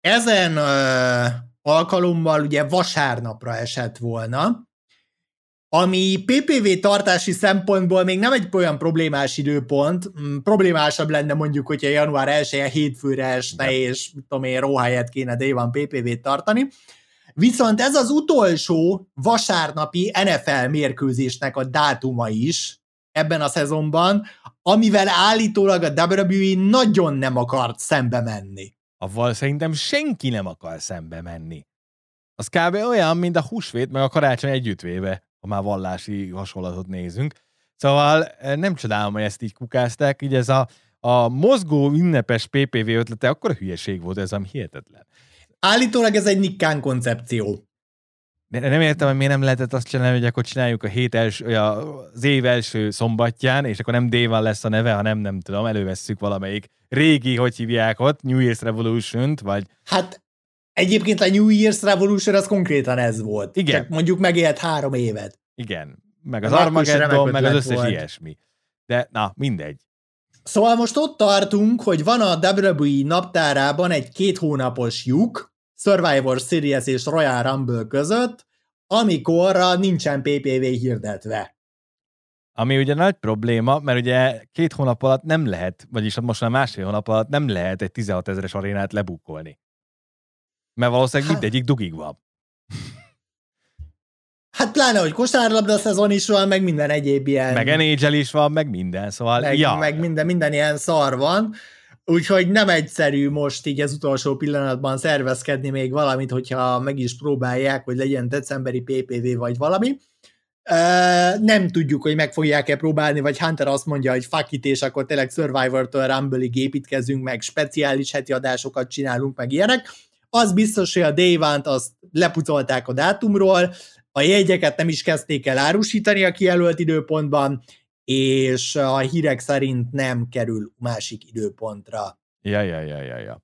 ezen ö, alkalommal ugye vasárnapra esett volna, ami PPV tartási szempontból még nem egy olyan problémás időpont, mm, problémásabb lenne mondjuk, hogyha január 1 hétfőre esne, és tudom én, róhelyet kéne D1 PPV-t tartani. Viszont ez az utolsó vasárnapi NFL mérkőzésnek a dátuma is ebben a szezonban, amivel állítólag a WWE nagyon nem akart szembe menni. Avval szerintem senki nem akar szembe menni. Az kb. olyan, mint a húsvét meg a karácsony együttvéve ha már vallási hasonlatot nézünk. Szóval eh, nem csodálom, hogy ezt így kukázták, így ez a, a mozgó ünnepes PPV ötlete akkor a hülyeség volt, ez ami hihetetlen. Állítólag ez egy Nikkán koncepció. De nem értem, hogy miért nem lehetett azt csinálni, hogy akkor csináljuk a hét első, az év első szombatján, és akkor nem Dévan lesz a neve, hanem nem tudom, elővesszük valamelyik régi, hogy hívják ott, New Year's Revolution-t, vagy... Hát Egyébként a New Year's Revolution az konkrétan ez volt. Igen. Csak mondjuk megélt három évet. Igen. Meg az Armageddon, meg az összes volt. ilyesmi. De na, mindegy. Szóval most ott tartunk, hogy van a WWE naptárában egy két hónapos lyuk, Survivor Series és Royal Rumble között, amikor nincsen PPV hirdetve. Ami ugye nagy probléma, mert ugye két hónap alatt nem lehet, vagyis most már másfél hónap alatt nem lehet egy 16 ezeres arénát lebukkolni. Mert valószínűleg hát, mindegyik dugig van. Hát pláne, hogy kosárlabda szezon is van, meg minden egyéb ilyen... Meg NHL is van, meg minden, szóval... Meg, ja. meg minden, minden ilyen szar van. Úgyhogy nem egyszerű most így az utolsó pillanatban szervezkedni még valamit, hogyha meg is próbálják, hogy legyen decemberi PPV vagy valami. Uh, nem tudjuk, hogy meg fogják-e próbálni, vagy Hunter azt mondja, hogy fuck it, és akkor tényleg Survivor-től Rumble-ig építkezünk, meg speciális heti adásokat csinálunk, meg ilyenek. Az biztos, hogy a Dévánt azt lepucolták a dátumról, a jegyeket nem is kezdték el árusítani a kijelölt időpontban, és a hírek szerint nem kerül másik időpontra. Ja, ja, ja, ja, ja.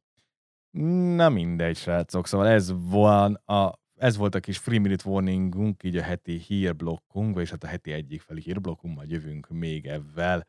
Na mindegy, srácok, szóval ez van a ez volt a kis free minute warningunk, így a heti hírblokkunk, és hát a heti egyik fel hírblokkunk, majd jövünk még ebben.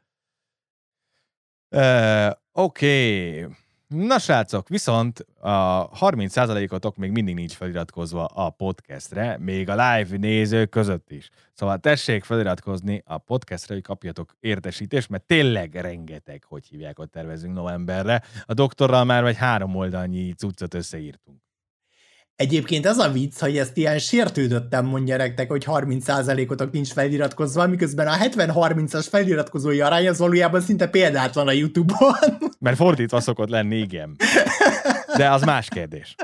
Uh, Oké, okay. Na srácok, viszont a 30%-otok még mindig nincs feliratkozva a podcastre, még a live nézők között is. Szóval tessék feliratkozni a podcastre, hogy kapjatok értesítést, mert tényleg rengeteg, hogy hívják, hogy tervezünk novemberre. A doktorral már vagy három oldalnyi cuccot összeírtunk. Egyébként ez a vicc, hogy ezt ilyen sértődöttem mondja nektek, hogy 30%-otok nincs feliratkozva, miközben a 70-30-as feliratkozói arány az valójában szinte példátlan a YouTube-on. Mert fordítva szokott lenni, igen. De az más kérdés.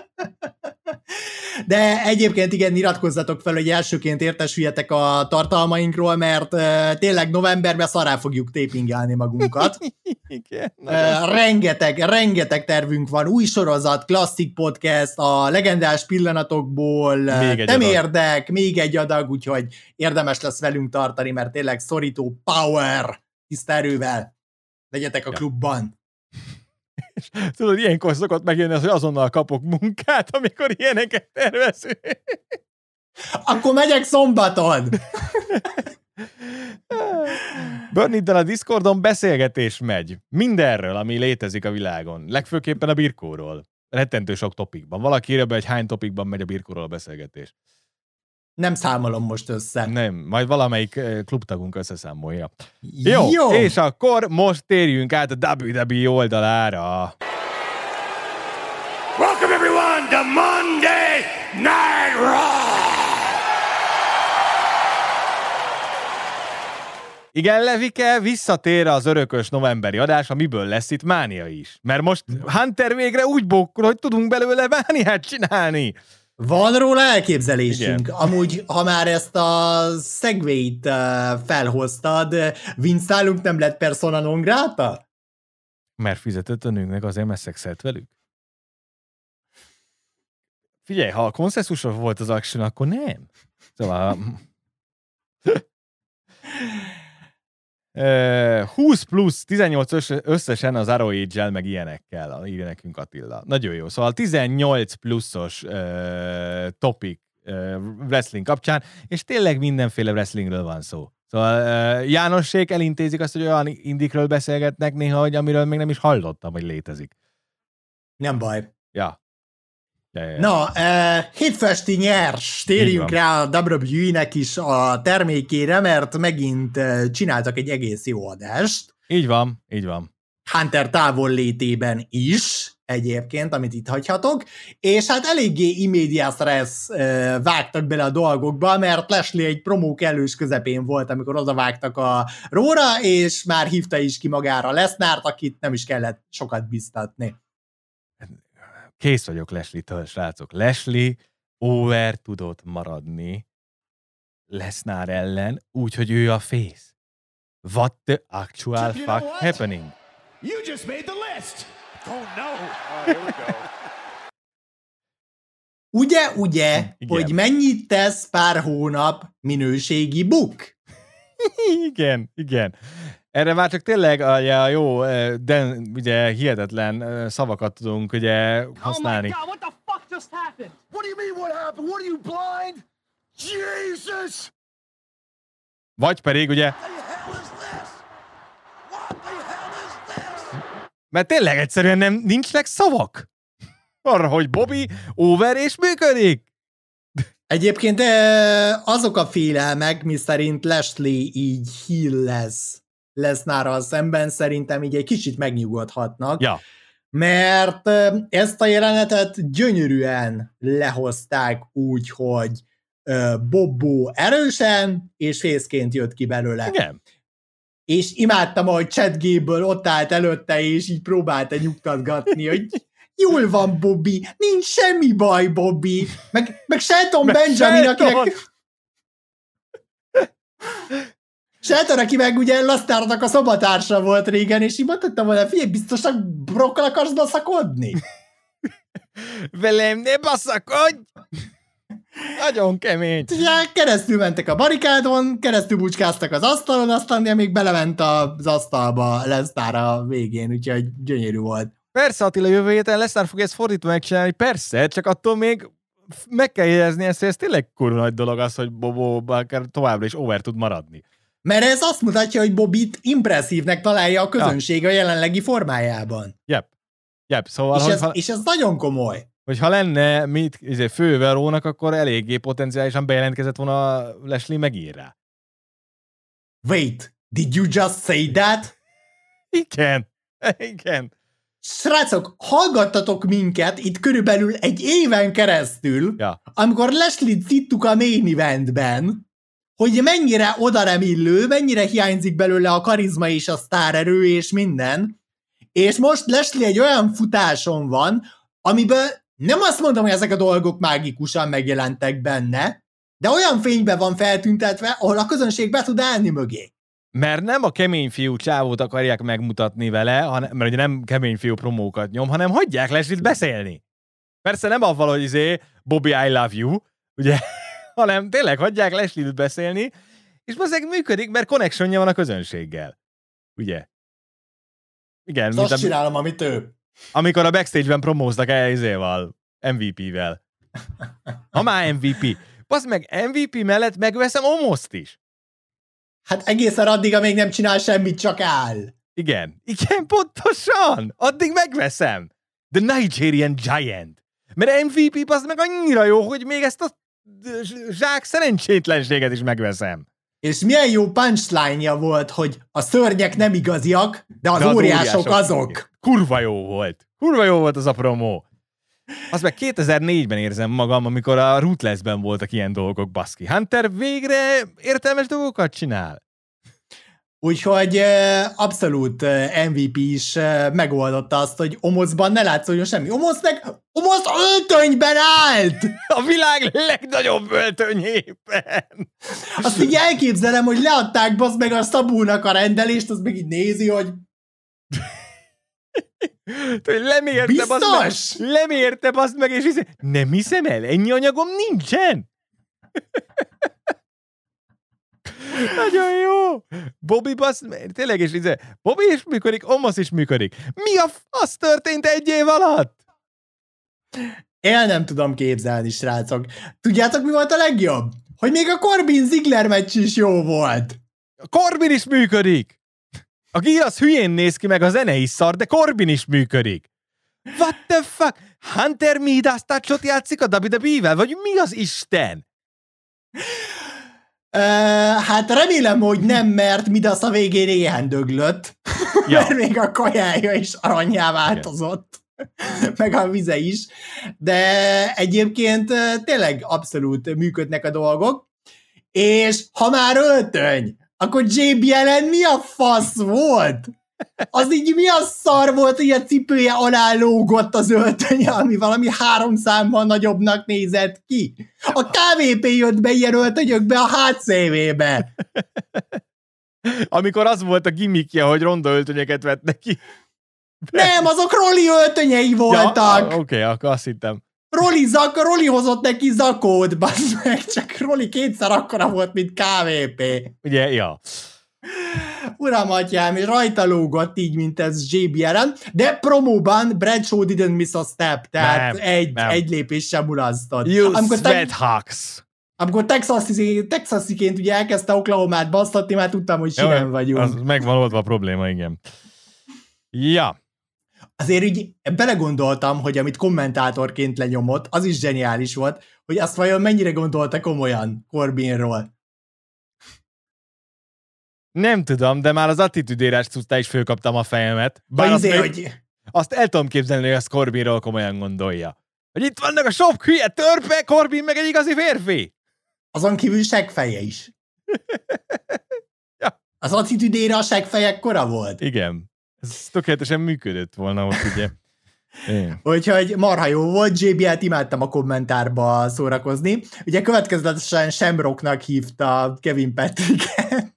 De egyébként igen, iratkozzatok fel, hogy elsőként értesüljetek a tartalmainkról, mert uh, tényleg novemberben szará fogjuk tépingelni magunkat. (laughs) igen. Uh, rengeteg, rengeteg tervünk van, új sorozat, klasszik podcast, a legendás pillanatokból, még nem adag. érdek, még egy adag, úgyhogy érdemes lesz velünk tartani, mert tényleg szorító power tiszterővel legyetek a ja. klubban. És tudod, ilyenkor szokott megjönni az, hogy azonnal kapok munkát, amikor ilyeneket tervezünk. Akkor megyek szombaton! Börniddel a Discordon beszélgetés megy. Mindenről, ami létezik a világon. Legfőképpen a birkóról. Rettentő sok topikban. Valaki írja be, hogy hány topikban megy a birkóról a beszélgetés. Nem számolom most össze. Nem, majd valamelyik klubtagunk összeszámolja. Jó, Jó, és akkor most térjünk át a WWE oldalára. Welcome everyone to Monday Night Raw! Igen, Levike, visszatér az örökös novemberi adás, amiből lesz itt mánia is. Mert most Hunter végre úgy bokkul, hogy tudunk belőle mániát csinálni. Van róla elképzelésünk. Igen. Amúgy, ha már ezt a segway felhoztad, Vince nálunk nem lett persona non grata? Mert fizetett a nőknek azért, mert szexelt velük? Figyelj, ha a konszenzusos volt az action, akkor nem. Szóval... 20 plusz 18 összesen az ROH-gel, meg ilyenekkel, írja nekünk Attila. Nagyon jó. Szóval 18 pluszos uh, topic uh, wrestling kapcsán, és tényleg mindenféle wrestlingről van szó. Szóval uh, Jánosség elintézik azt, hogy olyan indikről beszélgetnek néha, hogy amiről még nem is hallottam, hogy létezik. Nem baj. Ja. Ja, ja. Na, uh, hétfesti nyers, térjünk rá a WWE-nek is a termékére, mert megint uh, csináltak egy egész jó adást. Így van, így van. Hunter távol létében is, egyébként, amit itt hagyhatok, és hát eléggé immédiás stressz uh, vágtak bele a dolgokba, mert Leslie egy promó kellős közepén volt, amikor odavágtak a Róra, és már hívta is ki magára Lesznárt, akit nem is kellett sokat biztatni kész vagyok Leslie-től, srácok. Leslie over tudott maradni Lesnar ellen, úgyhogy ő a face. What the actual fuck you know happening? You just made the list! Oh no! Oh, here we go. (laughs) Ugye, ugye, Igen. hogy mennyit tesz pár hónap minőségi buk? (laughs) igen, igen. Erre már csak tényleg a, a jó, de ugye hihetetlen szavakat tudunk ugye használni. Oh my God, what the fuck just happened? What do you mean what happened? What are you blind? Jesus! Vagy pedig ugye... Mert tényleg egyszerűen nem nincsnek szavak (laughs) arra, hogy Bobby over és működik. Egyébként azok a félelmek, mi szerint Leslie így heal lesz Lesnárral szemben szerintem így egy kicsit megnyugodhatnak. Ja. Mert ezt a jelenetet gyönyörűen lehozták úgy, hogy Bobbó erősen és fészként jött ki belőle. Igen. És imádtam, hogy Chad Gable ott állt előtte, és így próbálta nyugtatgatni, hogy jól van, Bobby, nincs semmi baj, Bobby. Meg, meg Shelton Benjamin, akinek... Shelton, aki meg ugye Lasztárnak a szobatársa volt régen, és így mondhattam volna, figyelj, biztosan brokkal akarsz baszakodni? (laughs) Velem ne baszakodj! Nagyon kemény. Ugye keresztül mentek a barikádon, keresztül bucskáztak az asztalon, aztán még belement az asztalba Lesztár a végén, úgyhogy gyönyörű volt. Persze, Attila, jövő héten Lesztár fog ezt fordítva megcsinálni, persze, csak attól még meg kell jegyezni ezt, hogy ez tényleg kurva nagy dolog az, hogy Bobo továbbra is over tud maradni. Mert ez azt mutatja, hogy Bobit impresszívnek találja a közönség ja. a jelenlegi formájában. Yep. Jep, szóval, és, ez, ha, és ez nagyon komoly. hogyha lenne mit izé, főverónak, akkor eléggé potenciálisan bejelentkezett volna Leslie megír rá. Wait, did you just say that? Igen, (laughs) igen. Srácok, hallgattatok minket itt körülbelül egy éven keresztül, Ja. amikor Leslie-t a main eventben, hogy mennyire oda nem illő, mennyire hiányzik belőle a karizma és a sztárerő és minden, és most Leslie egy olyan futáson van, amiből nem azt mondom, hogy ezek a dolgok mágikusan megjelentek benne, de olyan fényben van feltüntetve, ahol a közönség be tud állni mögé. Mert nem a kemény fiú csávót akarják megmutatni vele, hanem, mert ugye nem kemény fiú promókat nyom, hanem hagyják Leslie-t beszélni. Persze nem avval, hogy izé, Bobby, I love you, ugye, hanem tényleg hagyják Leslie-t beszélni, és azért működik, mert connectionja van a közönséggel. Ugye? Igen, Azt mint a, csinálom, amit ő. amikor a backstage-ben promóztak el izéval, MVP-vel. Ha már MVP. Basz meg MVP mellett megveszem Omoszt is. Hát egészen addig, amíg nem csinál semmit, csak áll. Igen, igen, pontosan! Addig megveszem. The Nigerian Giant. Mert MVP az meg annyira jó, hogy még ezt a zsák szerencsétlenséget is megveszem. És milyen jó punchline volt, hogy a szörnyek nem igaziak, de az, De az óriások, óriások azok. Kurva jó volt. Kurva jó volt az a promó. Az meg 2004-ben érzem magam, amikor a Rootless-ben voltak ilyen dolgok, baszki. Hunter végre értelmes dolgokat csinál. Úgyhogy abszolút MVP is megoldotta azt, hogy Omozban ne látszódjon semmi. Omoz meg, Omoz öltönyben állt! (laughs) A világ legnagyobb öltönyében. Azt így elképzelem, hogy leadták basz meg a Szabúnak a rendelést, az meg így nézi, hogy (laughs) Hogy lemérte, bazd Biztos? meg, lemérte, bazd meg, és hiszem, nem hiszem el, ennyi anyagom nincsen. Nagyon jó. Bobby basz, tényleg, és izé, Bobby is működik, Omos is működik. Mi a fasz történt egy év alatt? el nem tudom képzelni, srácok. Tudjátok, mi volt a legjobb? Hogy még a Corbin Ziggler meccs is jó volt. A Corbin is működik. A Gi az hülyén néz ki, meg a zene is szar, de Corbin is működik. What the fuck? Hunter Midas játszik a WWE-vel? Vagy mi az Isten? Hát remélem, hogy nem, mert Midas a végén éhen döglött. Ja. mert még a kajája is aranyá változott. meg a vize is. De egyébként tényleg abszolút működnek a dolgok. És ha már öltöny, akkor JB ellen mi a fasz volt? Az így mi a szar volt, hogy a cipője alá lógott az öltönye, ami valami három számmal nagyobbnak nézett ki. A KVP jött be ilyen öltönyökbe a HCV-be. Amikor az volt a gimmickje, hogy ronda öltönyeket vett neki. Nem, azok Roli öltönyei voltak. Ja, Oké, okay, akkor azt hittem. Roli, zak, Roli hozott neki zakót, bazd meg, csak Roli kétszer akkora volt, mint KVP. Ugye, ja. Uram, atyám, és rajta lógott így, mint ez JB ellen, de promóban Bradshaw didn't miss a step, tehát Nem, egy, nem. egy lépés sem mulasztott. You amikor, te, sweathawks. amikor Texas, Texasiként ugye elkezdte Oklahomát basztatni, már tudtam, hogy sinem vagyunk. Az megvan oldva a probléma, igen. Ja. Azért így belegondoltam, hogy amit kommentátorként lenyomott, az is zseniális volt, hogy azt vajon mennyire gondolta komolyan Corbinról. Nem tudom, de már az attitűdérás cuccá is fölkaptam a fejemet. Bár azt, izé, még, hogy azt el tudom képzelni, hogy ezt Corbinról komolyan gondolja. Hogy itt vannak a sok hülye törpe, Corbin meg egy igazi férfi. azon kívül seggfeje is. (laughs) Ja. Az attitűdére a seggfejek kora volt. Igen. Ez tökéletesen működött volna ott, ugye. (laughs) Úgyhogy marha jó volt, JBL-t imádtam a kommentárba szórakozni. Ugye következetesen Shamrocknak hívta Kevin Patricket.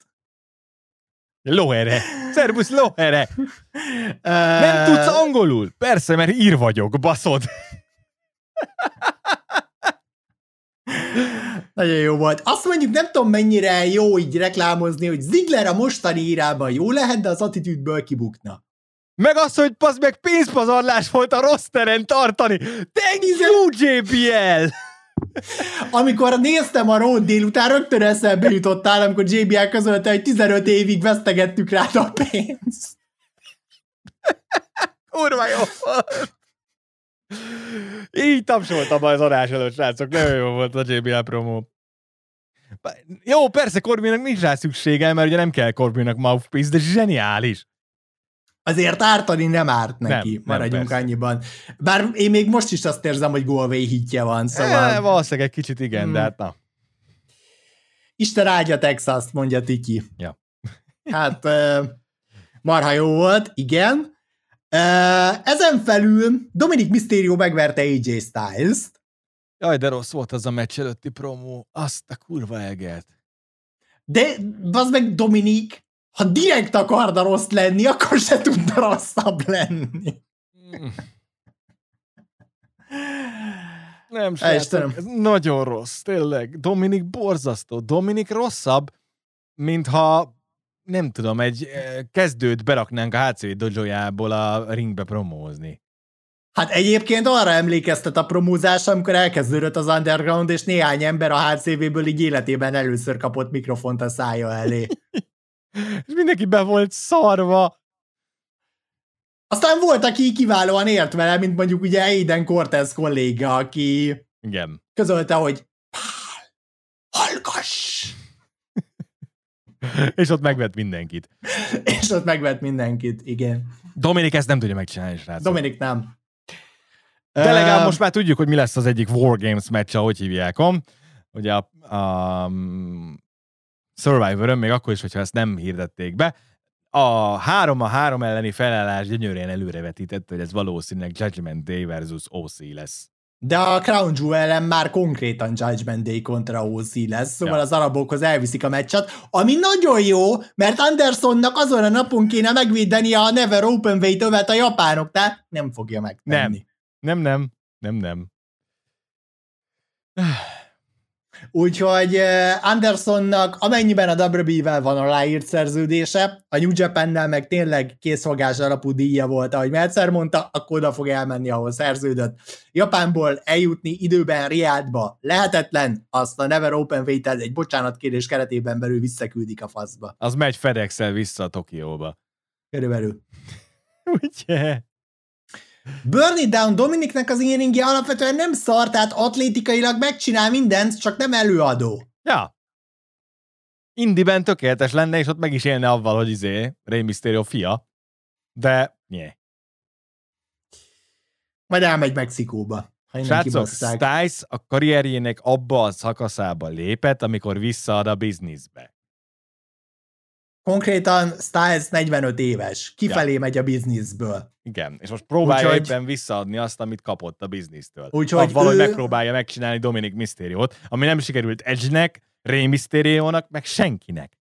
Lohere. Szervusz, Lohere. Nem Nem tudsz angolul? Persze, mert ír vagyok, baszod. Nagyon jó volt. Azt mondjuk nem tudom mennyire jó így reklámozni, hogy Ziggler a mostani írában jó lehet, de az attitűdből kibukna. Meg az, hogy pasz meg pénzpazarlás volt a rossz teren tartani. Thank you, JBL! Amikor néztem a Road délután, rögtön eszembe jutottál, amikor JBL közölte, hogy 15 évig vesztegettük rá a pénzt. Kurva jó. Így tapsoltam az adás előtt, srácok. Nagyon jó volt a JBL promó. Jó, persze Corbinnak nincs rá szüksége, mert ugye nem kell Corbinnak mouthpiece, de zseniális. Azért ártani nem árt neki, nem, maradjunk nem, annyiban. Bár én még most is azt érzem, hogy Golvei hitje van, szóval... E, valószínűleg egy kicsit igen, hmm. de hát na. Isten áldja Texas, mondja Tiki. Ja. (laughs) Hát marha jó volt, igen. Ezen felül Dominic Mysterio megverte AJ Styles-t. Jaj, de rossz volt az a meccs előtti promó. Azt a kurva eget. De, az meg Dominik, ha direkt akarna rossz lenni, akkor se tudna rosszabb lenni. Nem, srácok, ez nagyon rossz, tényleg. Dominik borzasztó. Dominik rosszabb, mintha nem tudom, egy eh, kezdőt beraknánk a HCV dojojából a ringbe promózni. Hát egyébként arra emlékeztet a promózás, amikor elkezdődött az underground, és néhány ember a HCV-ből így életében először kapott mikrofont a szája elé. (laughs) és mindenki be volt szarva. Aztán volt, aki kiválóan ért vele, mint mondjuk ugye Aiden Cortez kolléga, aki Igen. közölte, hogy hallgass! (laughs) és ott megvett mindenkit. (laughs) és ott megvett mindenkit, igen. Dominik ezt nem tudja megcsinálni, srácok. Dominik nem. De legalább most már tudjuk, hogy mi lesz az egyik Wargames meccs, ahogy hívják. Ugye a, a Survivor-ön, még akkor is, hogyha ezt nem hirdették be, a három a három elleni felállás gyönyörűen előrevetített, hogy ez valószínűleg Judgment Day versus OC lesz. De a Crown Jewel ellen már konkrétan Judgment Day kontra OC lesz, szóval ja. az arabokhoz elviszik a meccset, ami nagyon jó, mert Andersonnak azon a napon kéne megvédeni a Never Open Way övet a japánok, tehát nem fogja megtenni. Nem, nem, nem, nem, nem. (sighs) Úgyhogy eh, Andersonnak amennyiben a WWE-vel van a ráírt szerződése, a New Japan-nel meg tényleg készfogás alapú díja volt, ahogy Meltzer mondta, akkor oda fog elmenni, ahol szerződött. Japánból eljutni időben Riádba lehetetlen, azt a Never Open Weight egy bocsánatkérés keretében belül visszaküldik a faszba. Az megy fedex vissza a Tokióba. Körülbelül. (laughs) Ugye? Burn It Down Dominiknek az éringje alapvetően nem szar, tehát atlétikailag megcsinál mindent, csak nem előadó. Ja. Indiben tökéletes lenne, és ott meg is élne avval, hogy izé, Rey Mysterio fia. De, nye. Majd elmegy Mexikóba. Srácok, Stice a karrierjének abba a szakaszába lépett, amikor visszaad a bizniszbe. Konkrétan Styles 45 éves, kifelé ja. megy a bizniszből. Igen, és most próbálja úgyhogy, éppen visszaadni azt, amit kapott a biznisztől. Úgyhogy Avval, ő... hogy megpróbálja megcsinálni Dominic Mysterio-t, ami nem sikerült Edge-nek, Rey Mysterio-nak, meg senkinek.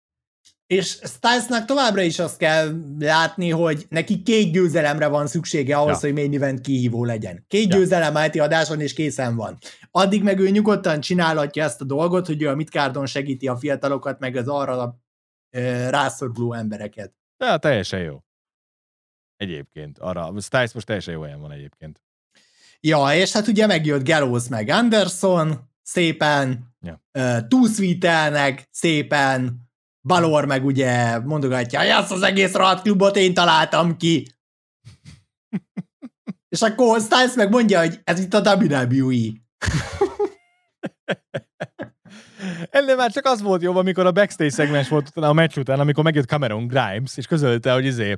És Stylesnak továbbra is azt kell látni, hogy neki két győzelemre van szüksége ahhoz, ja. hogy main event kihívó legyen. Két ja. győzelem állti adáson, és készen van. Addig meg ő nyugodtan csinálhatja ezt a dolgot, hogy ő a Midcardon segíti a fiatalokat, meg az arra rászoruló embereket. Ja, teljesen jó. Egyébként, arra, Stiles most teljesen jó helyen van egyébként. Ja, és hát ugye megjött Gallows meg Anderson, szépen, ja. uh, túlszvítelnek, szépen, Balor meg ugye mondogatja, hogy azt az egész rohadt klubot én találtam ki. (laughs) és akkor Stiles meg mondja, hogy ez itt a WWE. (laughs) Ennél már csak az volt jobb, amikor a backstage szegmens volt a meccs után, amikor megjött Cameron Grimes, és közölte, hogy izé,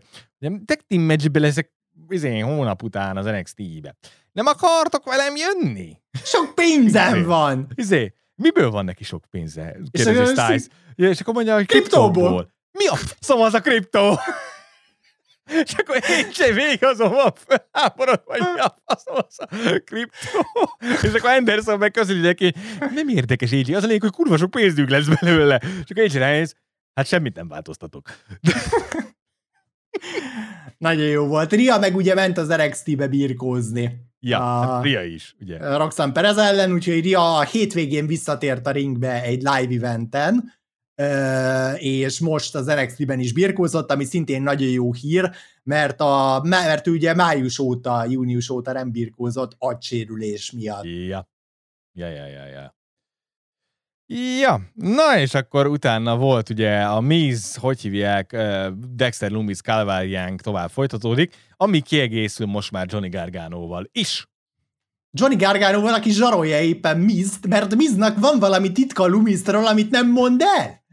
tech team matchbe leszek izé, hónap után az NXT-be. Nem akartok velem jönni? Sok pénzem izé, van! Izé, miből van neki sok pénze? Kérdezi Styles. És akkor mondja, hogy kriptóból. Mi a szóval az a kriptó? (laughs) És akkor én sem végig azon van felháborod, vagy mi a faszom az a kriptó. És akkor Anderson meg közöli neki, nem érdekes így, az a lényeg, hogy kurva sok pénzünk lesz belőle. És akkor én sem hát semmit nem változtatok. (laughs) Nagyon jó volt. Ria meg ugye ment az NXT-be birkózni. Ja, a, hát Ria is, ugye. Roxanne Perez ellen, úgyhogy Ria a hétvégén visszatért a ringbe egy live eventen, és most az NXT-ben is birkózott, ami szintén nagyon jó hír, mert, a, mert ugye május óta, június óta nem birkózott agysérülés miatt. Ja. Ja, ja, ja, ja. Ja, na és akkor utána volt ugye a Miz, hogy hívják, Dexter Lumis Calváriánk tovább folytatódik, ami kiegészül most már Johnny Garganoval is. Johnny Gargano valaki zsarolja éppen Mizt, mert Miznak van valami titka a Lumisról, amit nem mond el.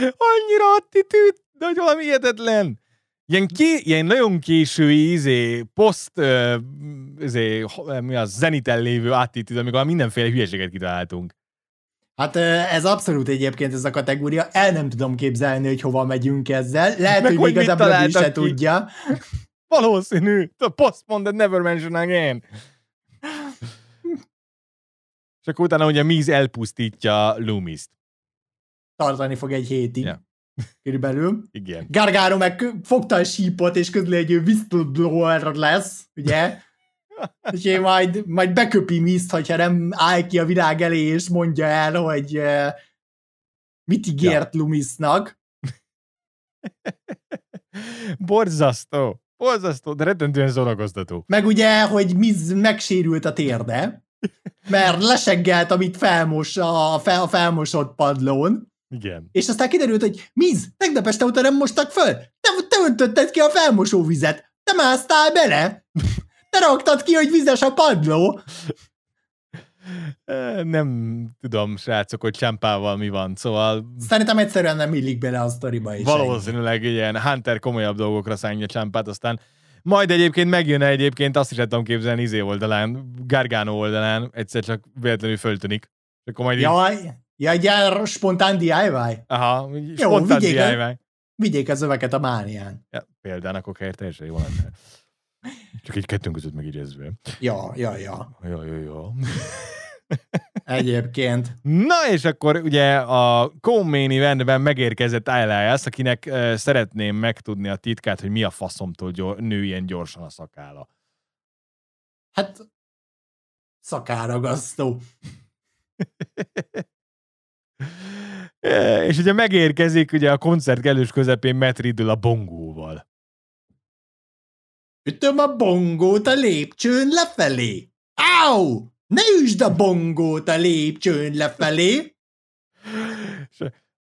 Annyira attitűd, de hogy valami hihetetlen. Ilyen, ké, ilyen nagyon késői izé, poszt, uh, izé, mi az, zeniten lévő attitűd, amikor mindenféle hülyeséget kitaláltunk. Hát ez abszolút egyébként ez a kategória. El nem tudom képzelni, hogy hova megyünk ezzel. Lehet, Meg hogy még az a se tudja. (laughs) Valószínű. The postpone that never mention again. (laughs) És akkor utána ugye Miz elpusztítja Loomis-t. Tartani fog egy hétig. Yeah. Körülbelül. Igen. Gargano meg fogta a sípot, és közül egy whistleblower lesz, ugye? (laughs) Úgyhogy majd, majd beköpi Mizt, hogyha nem áll ki a virág elé, és mondja el, hogy uh, mit ígért ja. Lumisnak. (laughs) Borzasztó. Borzasztó, de rettentően zorakoztató. Meg ugye, hogy Miz megsérült a térde, (laughs) mert leseggelt, amit felmos a, fel, a felmosott padlón. Igen. És aztán kiderült, hogy Miz, tegnap este óta nem mostak föl. Te, te öntötted ki a felmosóvizet. Te másztál bele. Te raktad ki, hogy vizes a padló. (laughs) Nem tudom, srácok, hogy csámpával mi van, szóval... Szerintem egyszerűen nem illik bele a sztoriba is. Valószínűleg ennyi. ilyen Hunter komolyabb dolgokra szánja csámpát, aztán majd egyébként megjön egyébként, azt is tudom képzelni izé oldalán, Gargano oldalán, egyszer csak véletlenül föltűnik. akkor majd Jaj, így... ja, egy ilyen spontán DIY? Aha, spontán Jó, vigyék DIY. A, vigyék az öveket a mánián. Ja, például akkor kell teljesen jó lenne. Csak így kettőnk között megígyezve. Ja, ja, ja. Ja, ja, ja. Egyébként. Na és akkor ugye a Comain eventben megérkezett Elias, akinek uh, szeretném megtudni a titkát, hogy mi a faszomtól gyor- nő ilyen gyorsan a szakála. Hát szakáragasztó. (laughs) (laughs) és ugye megérkezik ugye a koncert kellős közepén Matt Riddle a bongóval. Ütöm a bongót a lépcsőn lefelé. Áú! Ne üsd a bongót a lépcsőn lefelé.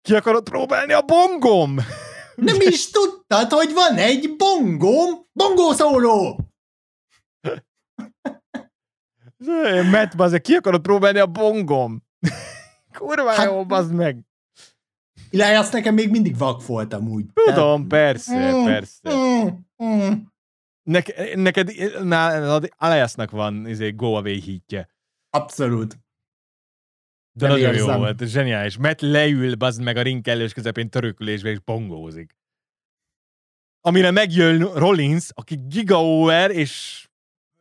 Ki akarod próbálni a bongom? Nem is tudtad, hogy van egy bongóm? Bongó szóló! (laughs) Matt, bazd, ki akarod próbálni a bongom? Kurva hát, jó, bazd meg! Elias nekem még mindig vak volt amúgy. Tudom, persze, mm, persze. Mm, mm. Nek, neked, nálad Aliasnak van izé, go away hitje. Abszolút. De Nem nagyon érzem. jó volt, zseniális. Mert leül, bazd meg a ring kellős közepén törökülésbe, és bongózik. Amire megjön Rollins, aki gigaover, és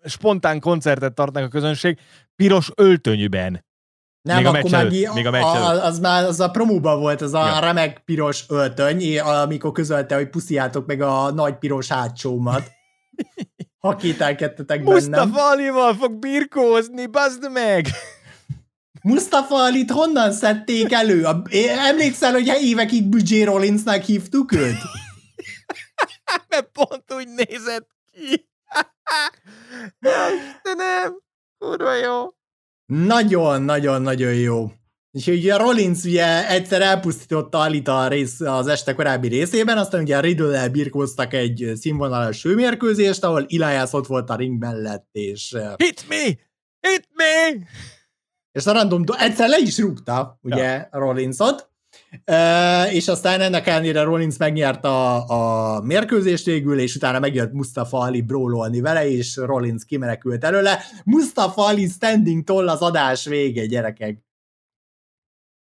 spontán koncertet tartnak a közönség, piros öltönyben. Nem, még a akkor meg, előtt, még a meccs a, az már az a promóban volt, az a ja. remek piros öltöny, amikor közölte, hogy pusziátok meg a nagy piros hátsómat. (laughs) Ha kételkedtetek bennem. Mustafa Alival fog birkózni, bazd meg! Mustafa Alit honnan szedték elő? A, emlékszel, hogy évekig Büdzsé Rollinsnak hívtuk őt? (laughs) Mert pont úgy nézett ki. (laughs) Istenem, kurva jó. Nagyon-nagyon-nagyon jó. És ugye Rollins ugye egyszer elpusztította Alita a rész, az este korábbi részében, aztán ugye riddle birkóztak egy színvonalas főmérkőzést, ahol Elias ott volt a ring mellett, és... Hit me! Hit me! És a random, egyszer le is rúgta, ugye, ja. Rollinsot, és aztán ennek ellenére Rollins megnyerte a, a mérkőzést végül, és utána megjött Mustafa Ali brólolni vele, és Rollins kimenekült előle. Mustafa Ali standing toll az adás vége, gyerekek.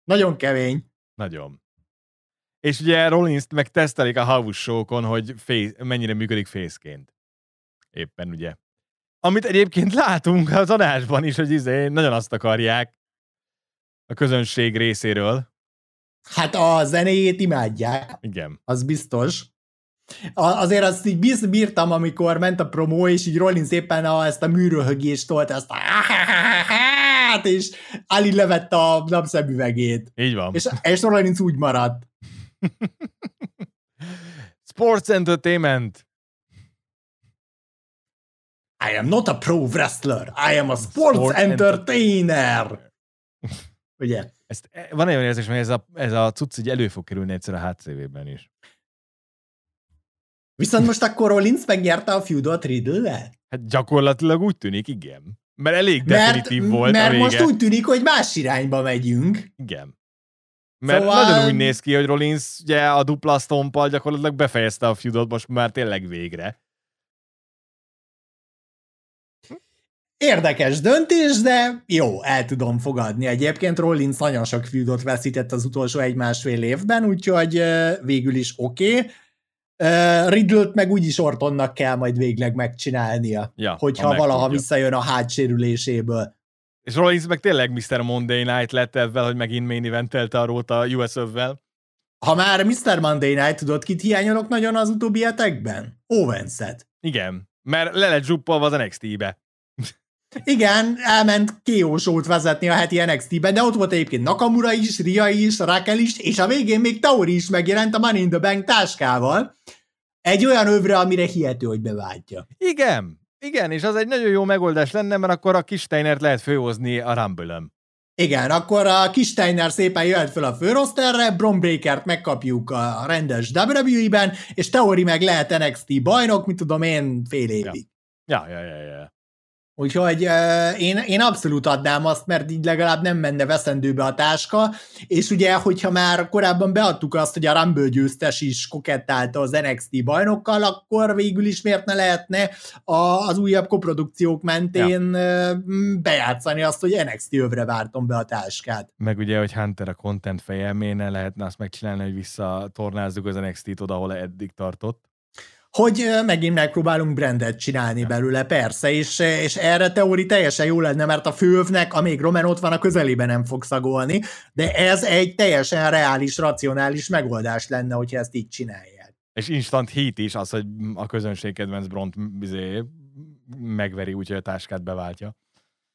Nagyon kemény. Nagyon. És ugye Rollins-t meg tesztelik a house show hogy face, mennyire működik fészként. Éppen ugye. Amit egyébként látunk az adásban is, hogy izé nagyon azt akarják a közönség részéről. Hát a zenéjét imádják. Igen. Az biztos. A, azért azt így bírtam, amikor ment a promó, és így Rollins éppen a, ezt a műrőhögést tolt, ezt a át, és Ali levette a napszemüvegét. Így van. És, és Rollins úgy maradt. Sports Entertainment. I am not a pro wrestler. I am a sports, sports entertainer. Ugye? Ezt, e, van egy olyan érzés, hogy ez a, ez a cucc így elő fog kerülni egyszer a HCV-ben is. Viszont most akkor Rollins megnyerte a feudot riddle Hát gyakorlatilag úgy tűnik, igen. Mert elég definitív mert, volt Mert a vége. most úgy tűnik, hogy más irányba megyünk. Igen. Mert Szóval- szóval... nagyon úgy néz ki, hogy Rollins ugye a dupla stompal gyakorlatilag befejezte a feudot most már tényleg végre. Érdekes döntés, de jó, el tudom fogadni. Egyébként Rollins nagyon sok feudot veszített az utolsó egy-másfél évben, úgyhogy végül is oké. Okay. Riddle-t meg úgyis Ortonnak kell majd végleg megcsinálnia, Ja, hogyha ha valaha megtudja. visszajön a hátsérüléséből. És Rollins meg tényleg Mr. Monday Night lett ebben, hogy megint main eventelte a róta a USF-vel. Ha már Mr. Monday Night tudod, kit hiányolok nagyon az utóbbi hetekben? Owenset. Igen, mert le lett zsuppolva az NXT-be. Igen, elment sót vezetni a heti NXT-ben, de ott volt egyébként Nakamura is, Ria is, Raquel is, és a végén még Tauri is megjelent a Money in the Bank táskával. Egy olyan övre, amire hihető, hogy bevágyja. Igen, igen, és az egy nagyon jó megoldás lenne, mert akkor a kis Steinert lehet főhozni a rumble Igen, akkor a kis Steiner szépen jöhet fel a főroszterre, Bron Breakert megkapjuk a rendes WWE-ben, és Tauri meg lehet NXT bajnok, mit tudom én, fél évig. Ja, ja, ja, ja. Úgyhogy uh, én, én abszolút adnám azt, mert így legalább nem menne veszendőbe a táska, és ugye, hogyha már korábban beadtuk azt, hogy a Rumble győztes is kokettálta az NXT bajnokkal, akkor végül is miért ne lehetne a, az újabb koprodukciók mentén ja. bejátszani azt, hogy NXT övre vártam be a táskát. Meg ugye, hogy Hunter a content feje, miért ne lehetne azt megcsinálni, hogy visszatornázzuk az NXT-t oda, ahol eddig tartott. Hogy megint megpróbálunk brandet csinálni belőle, persze, és, és erre teóri teljesen jó lenne, mert a fővnek, amíg Roman ott van, a közelében nem fog szagolni, de ez egy teljesen reális, racionális megoldás lenne, hogyha ezt így csinálják. És instant hit is az, hogy a közönség kedvenc Bront izé, megveri, úgyhogy a táskát beváltja.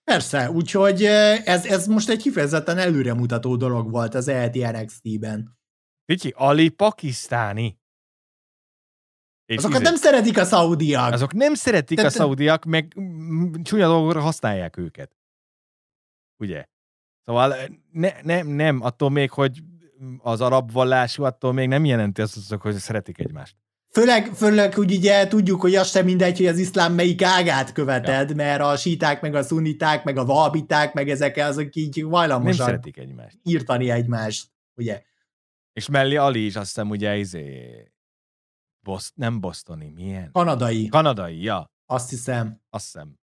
Persze, úgyhogy ez, ez most egy kifejezetten előremutató dolog volt az ELT NXT-ben. Ficsi, Ali pakisztáni. És Azokat izé, nem szeretik a szaudiak. Azok nem szeretik Te, a szaudiak, meg csúnya dolgokra használják őket. Ugye? Szóval ne, ne, nem, attól még, hogy az arab vallású, attól még nem jelenti azt, hogy szeretik egymást. Főleg, főleg, hogy ugye tudjuk, hogy az sem mindegy, hogy az iszlám melyik ágát követed, ja. mert a síták, meg a szuniták, meg a valbiták, meg ezek azok így vajlamosak. Nem szeretik egymást. Írtani egymást, ugye? És mellé Ali is azt hiszem, ugye, izé, Bost, nem bosztoni, milyen? Kanadai. Kanadai, ja. Azt hiszem. Azt hiszem.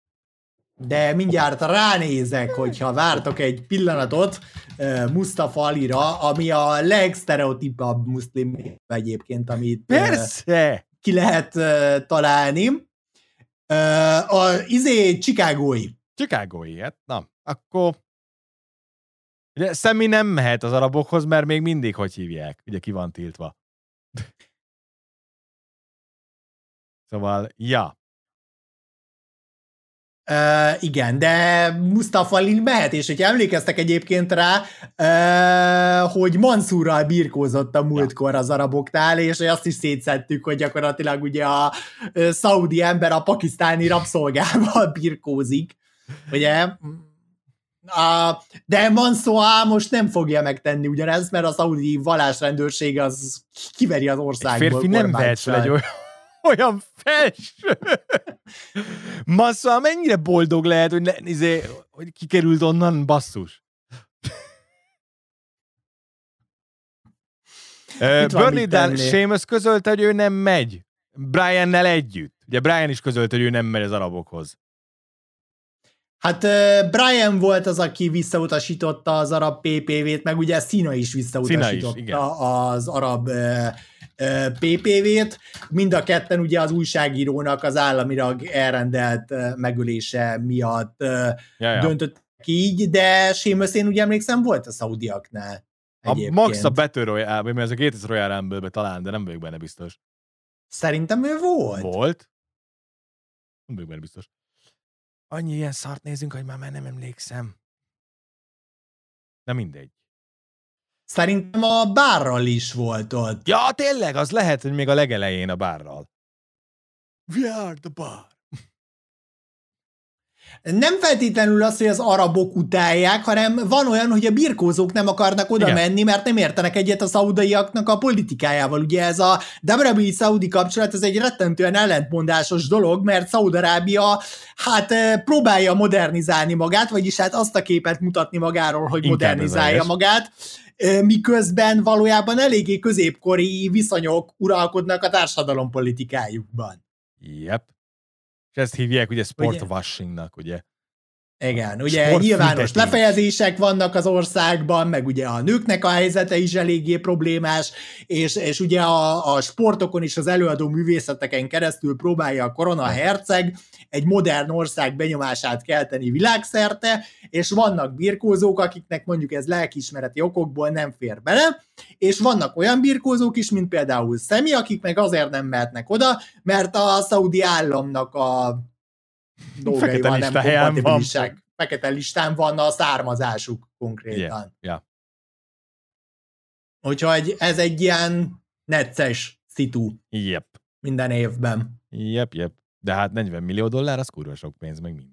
De mindjárt ránézek, hogyha vártok egy pillanatot Mustafa Alira, ami a legsztereotipabb muszlim egyébként, amit Persze! Ki lehet találni. A izé Chicagói. Chicagói, hát na, akkor Ugye Szemi nem mehet az arabokhoz, mert még mindig hogy hívják, ugye ki van tiltva. Szóval, ja. Uh, igen, de Mustafa Ali mehet, és hogyha emlékeztek egyébként rá, uh, hogy Mansurral birkózott a múltkor az araboknál, és azt is szétszettük, hogy gyakorlatilag ugye a uh, szaudi ember a pakisztáni rabszolgával (laughs) birkózik, ugye? Uh, de Mansoa most nem fogja megtenni ugyanezt, mert a szaudi vallásrendőrség az kiveri az országból. Egy férfi nem vehet fel egy olyan olyan felső. Massza, mennyire boldog lehet, hogy, ne, izé, hogy kikerült onnan basszus. Bernie Seamus közölte, hogy ő nem megy. Brian-nel együtt. Ugye Brian is közölte, hogy ő nem megy az arabokhoz. Hát Brian volt az, aki visszautasította az arab PPV-t, meg ugye Szina is visszautasította Szina is, az arab PPV-t. Mind a ketten ugye az újságírónak az államilag elrendelt megölése miatt ja, ja. döntött így, de Sémösz én ugye emlékszem volt a szaudiaknál. Egyébként. A Max a Battle Royale, mert ez a 2000 Royale rumble talán, de nem vagyok benne biztos. Szerintem ő volt. Volt? Nem vagyok benne biztos. Annyi ilyen szart nézünk, hogy már, már nem emlékszem. De mindegy. Szerintem a bárral is volt ott. Ja, tényleg, az lehet, hogy még a legelején a bárral. We are the bar. Nem feltétlenül az, hogy az arabok utálják, hanem van olyan, hogy a birkózók nem akarnak oda Igen. menni, mert nem értenek egyet a szaudaiaknak a politikájával. Ugye ez a WWE-Saudi kapcsolat, ez egy rettentően ellentmondásos dolog, mert Szaudarábia hát próbálja modernizálni magát, vagyis hát azt a képet mutatni magáról, hogy Inkább modernizálja magát miközben valójában eléggé középkori viszonyok uralkodnak a társadalompolitikájukban. Yep. És ezt hívják ugye sportwashingnak, ugye? Igen, ugye Sport nyilvános lefejezések vannak az országban, meg ugye a nőknek a helyzete is eléggé problémás, és, és ugye a, a sportokon is az előadó művészeteken keresztül próbálja a korona herceg egy modern ország benyomását kelteni világszerte, és vannak birkózók, akiknek mondjuk ez lelkiismereti okokból nem fér bele, és vannak olyan birkózók is, mint például Szemi, akik meg azért nem mehetnek oda, mert a szaudi államnak a dolgaival nem kompatibilisek. Van. Fekete listán van a származásuk konkrétan. Yeah. Yeah. Úgyhogy ez egy ilyen necces szitu. Yep. Minden évben. Yep, yep. De hát 40 millió dollár, az kurva sok pénz, meg mind.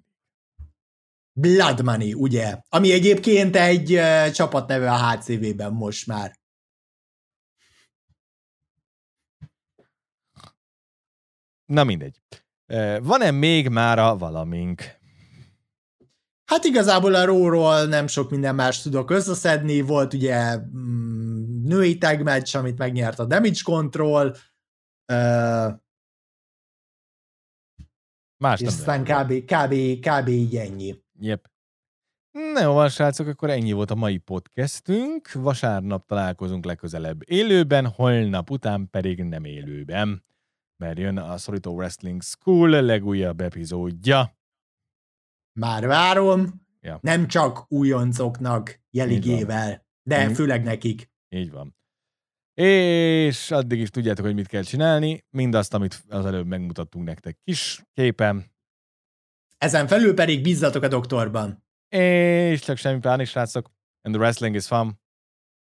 Blood Money, ugye? Ami egyébként egy uh, csapatneve a HCV-ben most már. Na mindegy. Van-e még mára valamink? Hát igazából a róról nem sok minden más tudok összeszedni. Volt ugye mm, női tag match, amit megnyert a Damage Control. Uh, más és aztán kb, kb, kb. így ennyi. Yep. Na jó srácok, akkor ennyi volt a mai podcastünk. Vasárnap találkozunk legközelebb élőben, holnap után pedig nem élőben mert jön a Szorító Wrestling School legújabb epizódja. Már várom, ja. nem csak újoncoknak jeligével, de mm. főleg nekik. Így van. És addig is tudjátok, hogy mit kell csinálni, mindazt, amit az előbb megmutattunk nektek kis képen. Ezen felül pedig bízzatok a doktorban. És csak semmi plánik, srácok. And the wrestling is fun.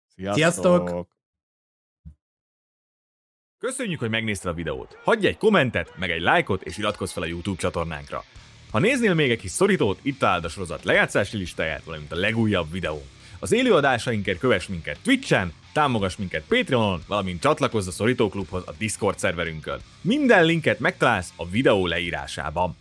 Sziasztok! Sziasztok! Köszönjük, hogy megnézted a videót. Hagyj egy kommentet, meg egy lájkot, és iratkozz fel a YouTube csatornánkra. Ha néznél még egy kis szorítót, itt találd a sorozat lejátszási listáját, valamint a legújabb videó. Az élőadásainkért kövess minket Twitch-en, támogass minket Patreonon, valamint csatlakozz a Szorító Klubhoz a Discord szerverünkön. Minden linket megtalálsz a videó leírásában.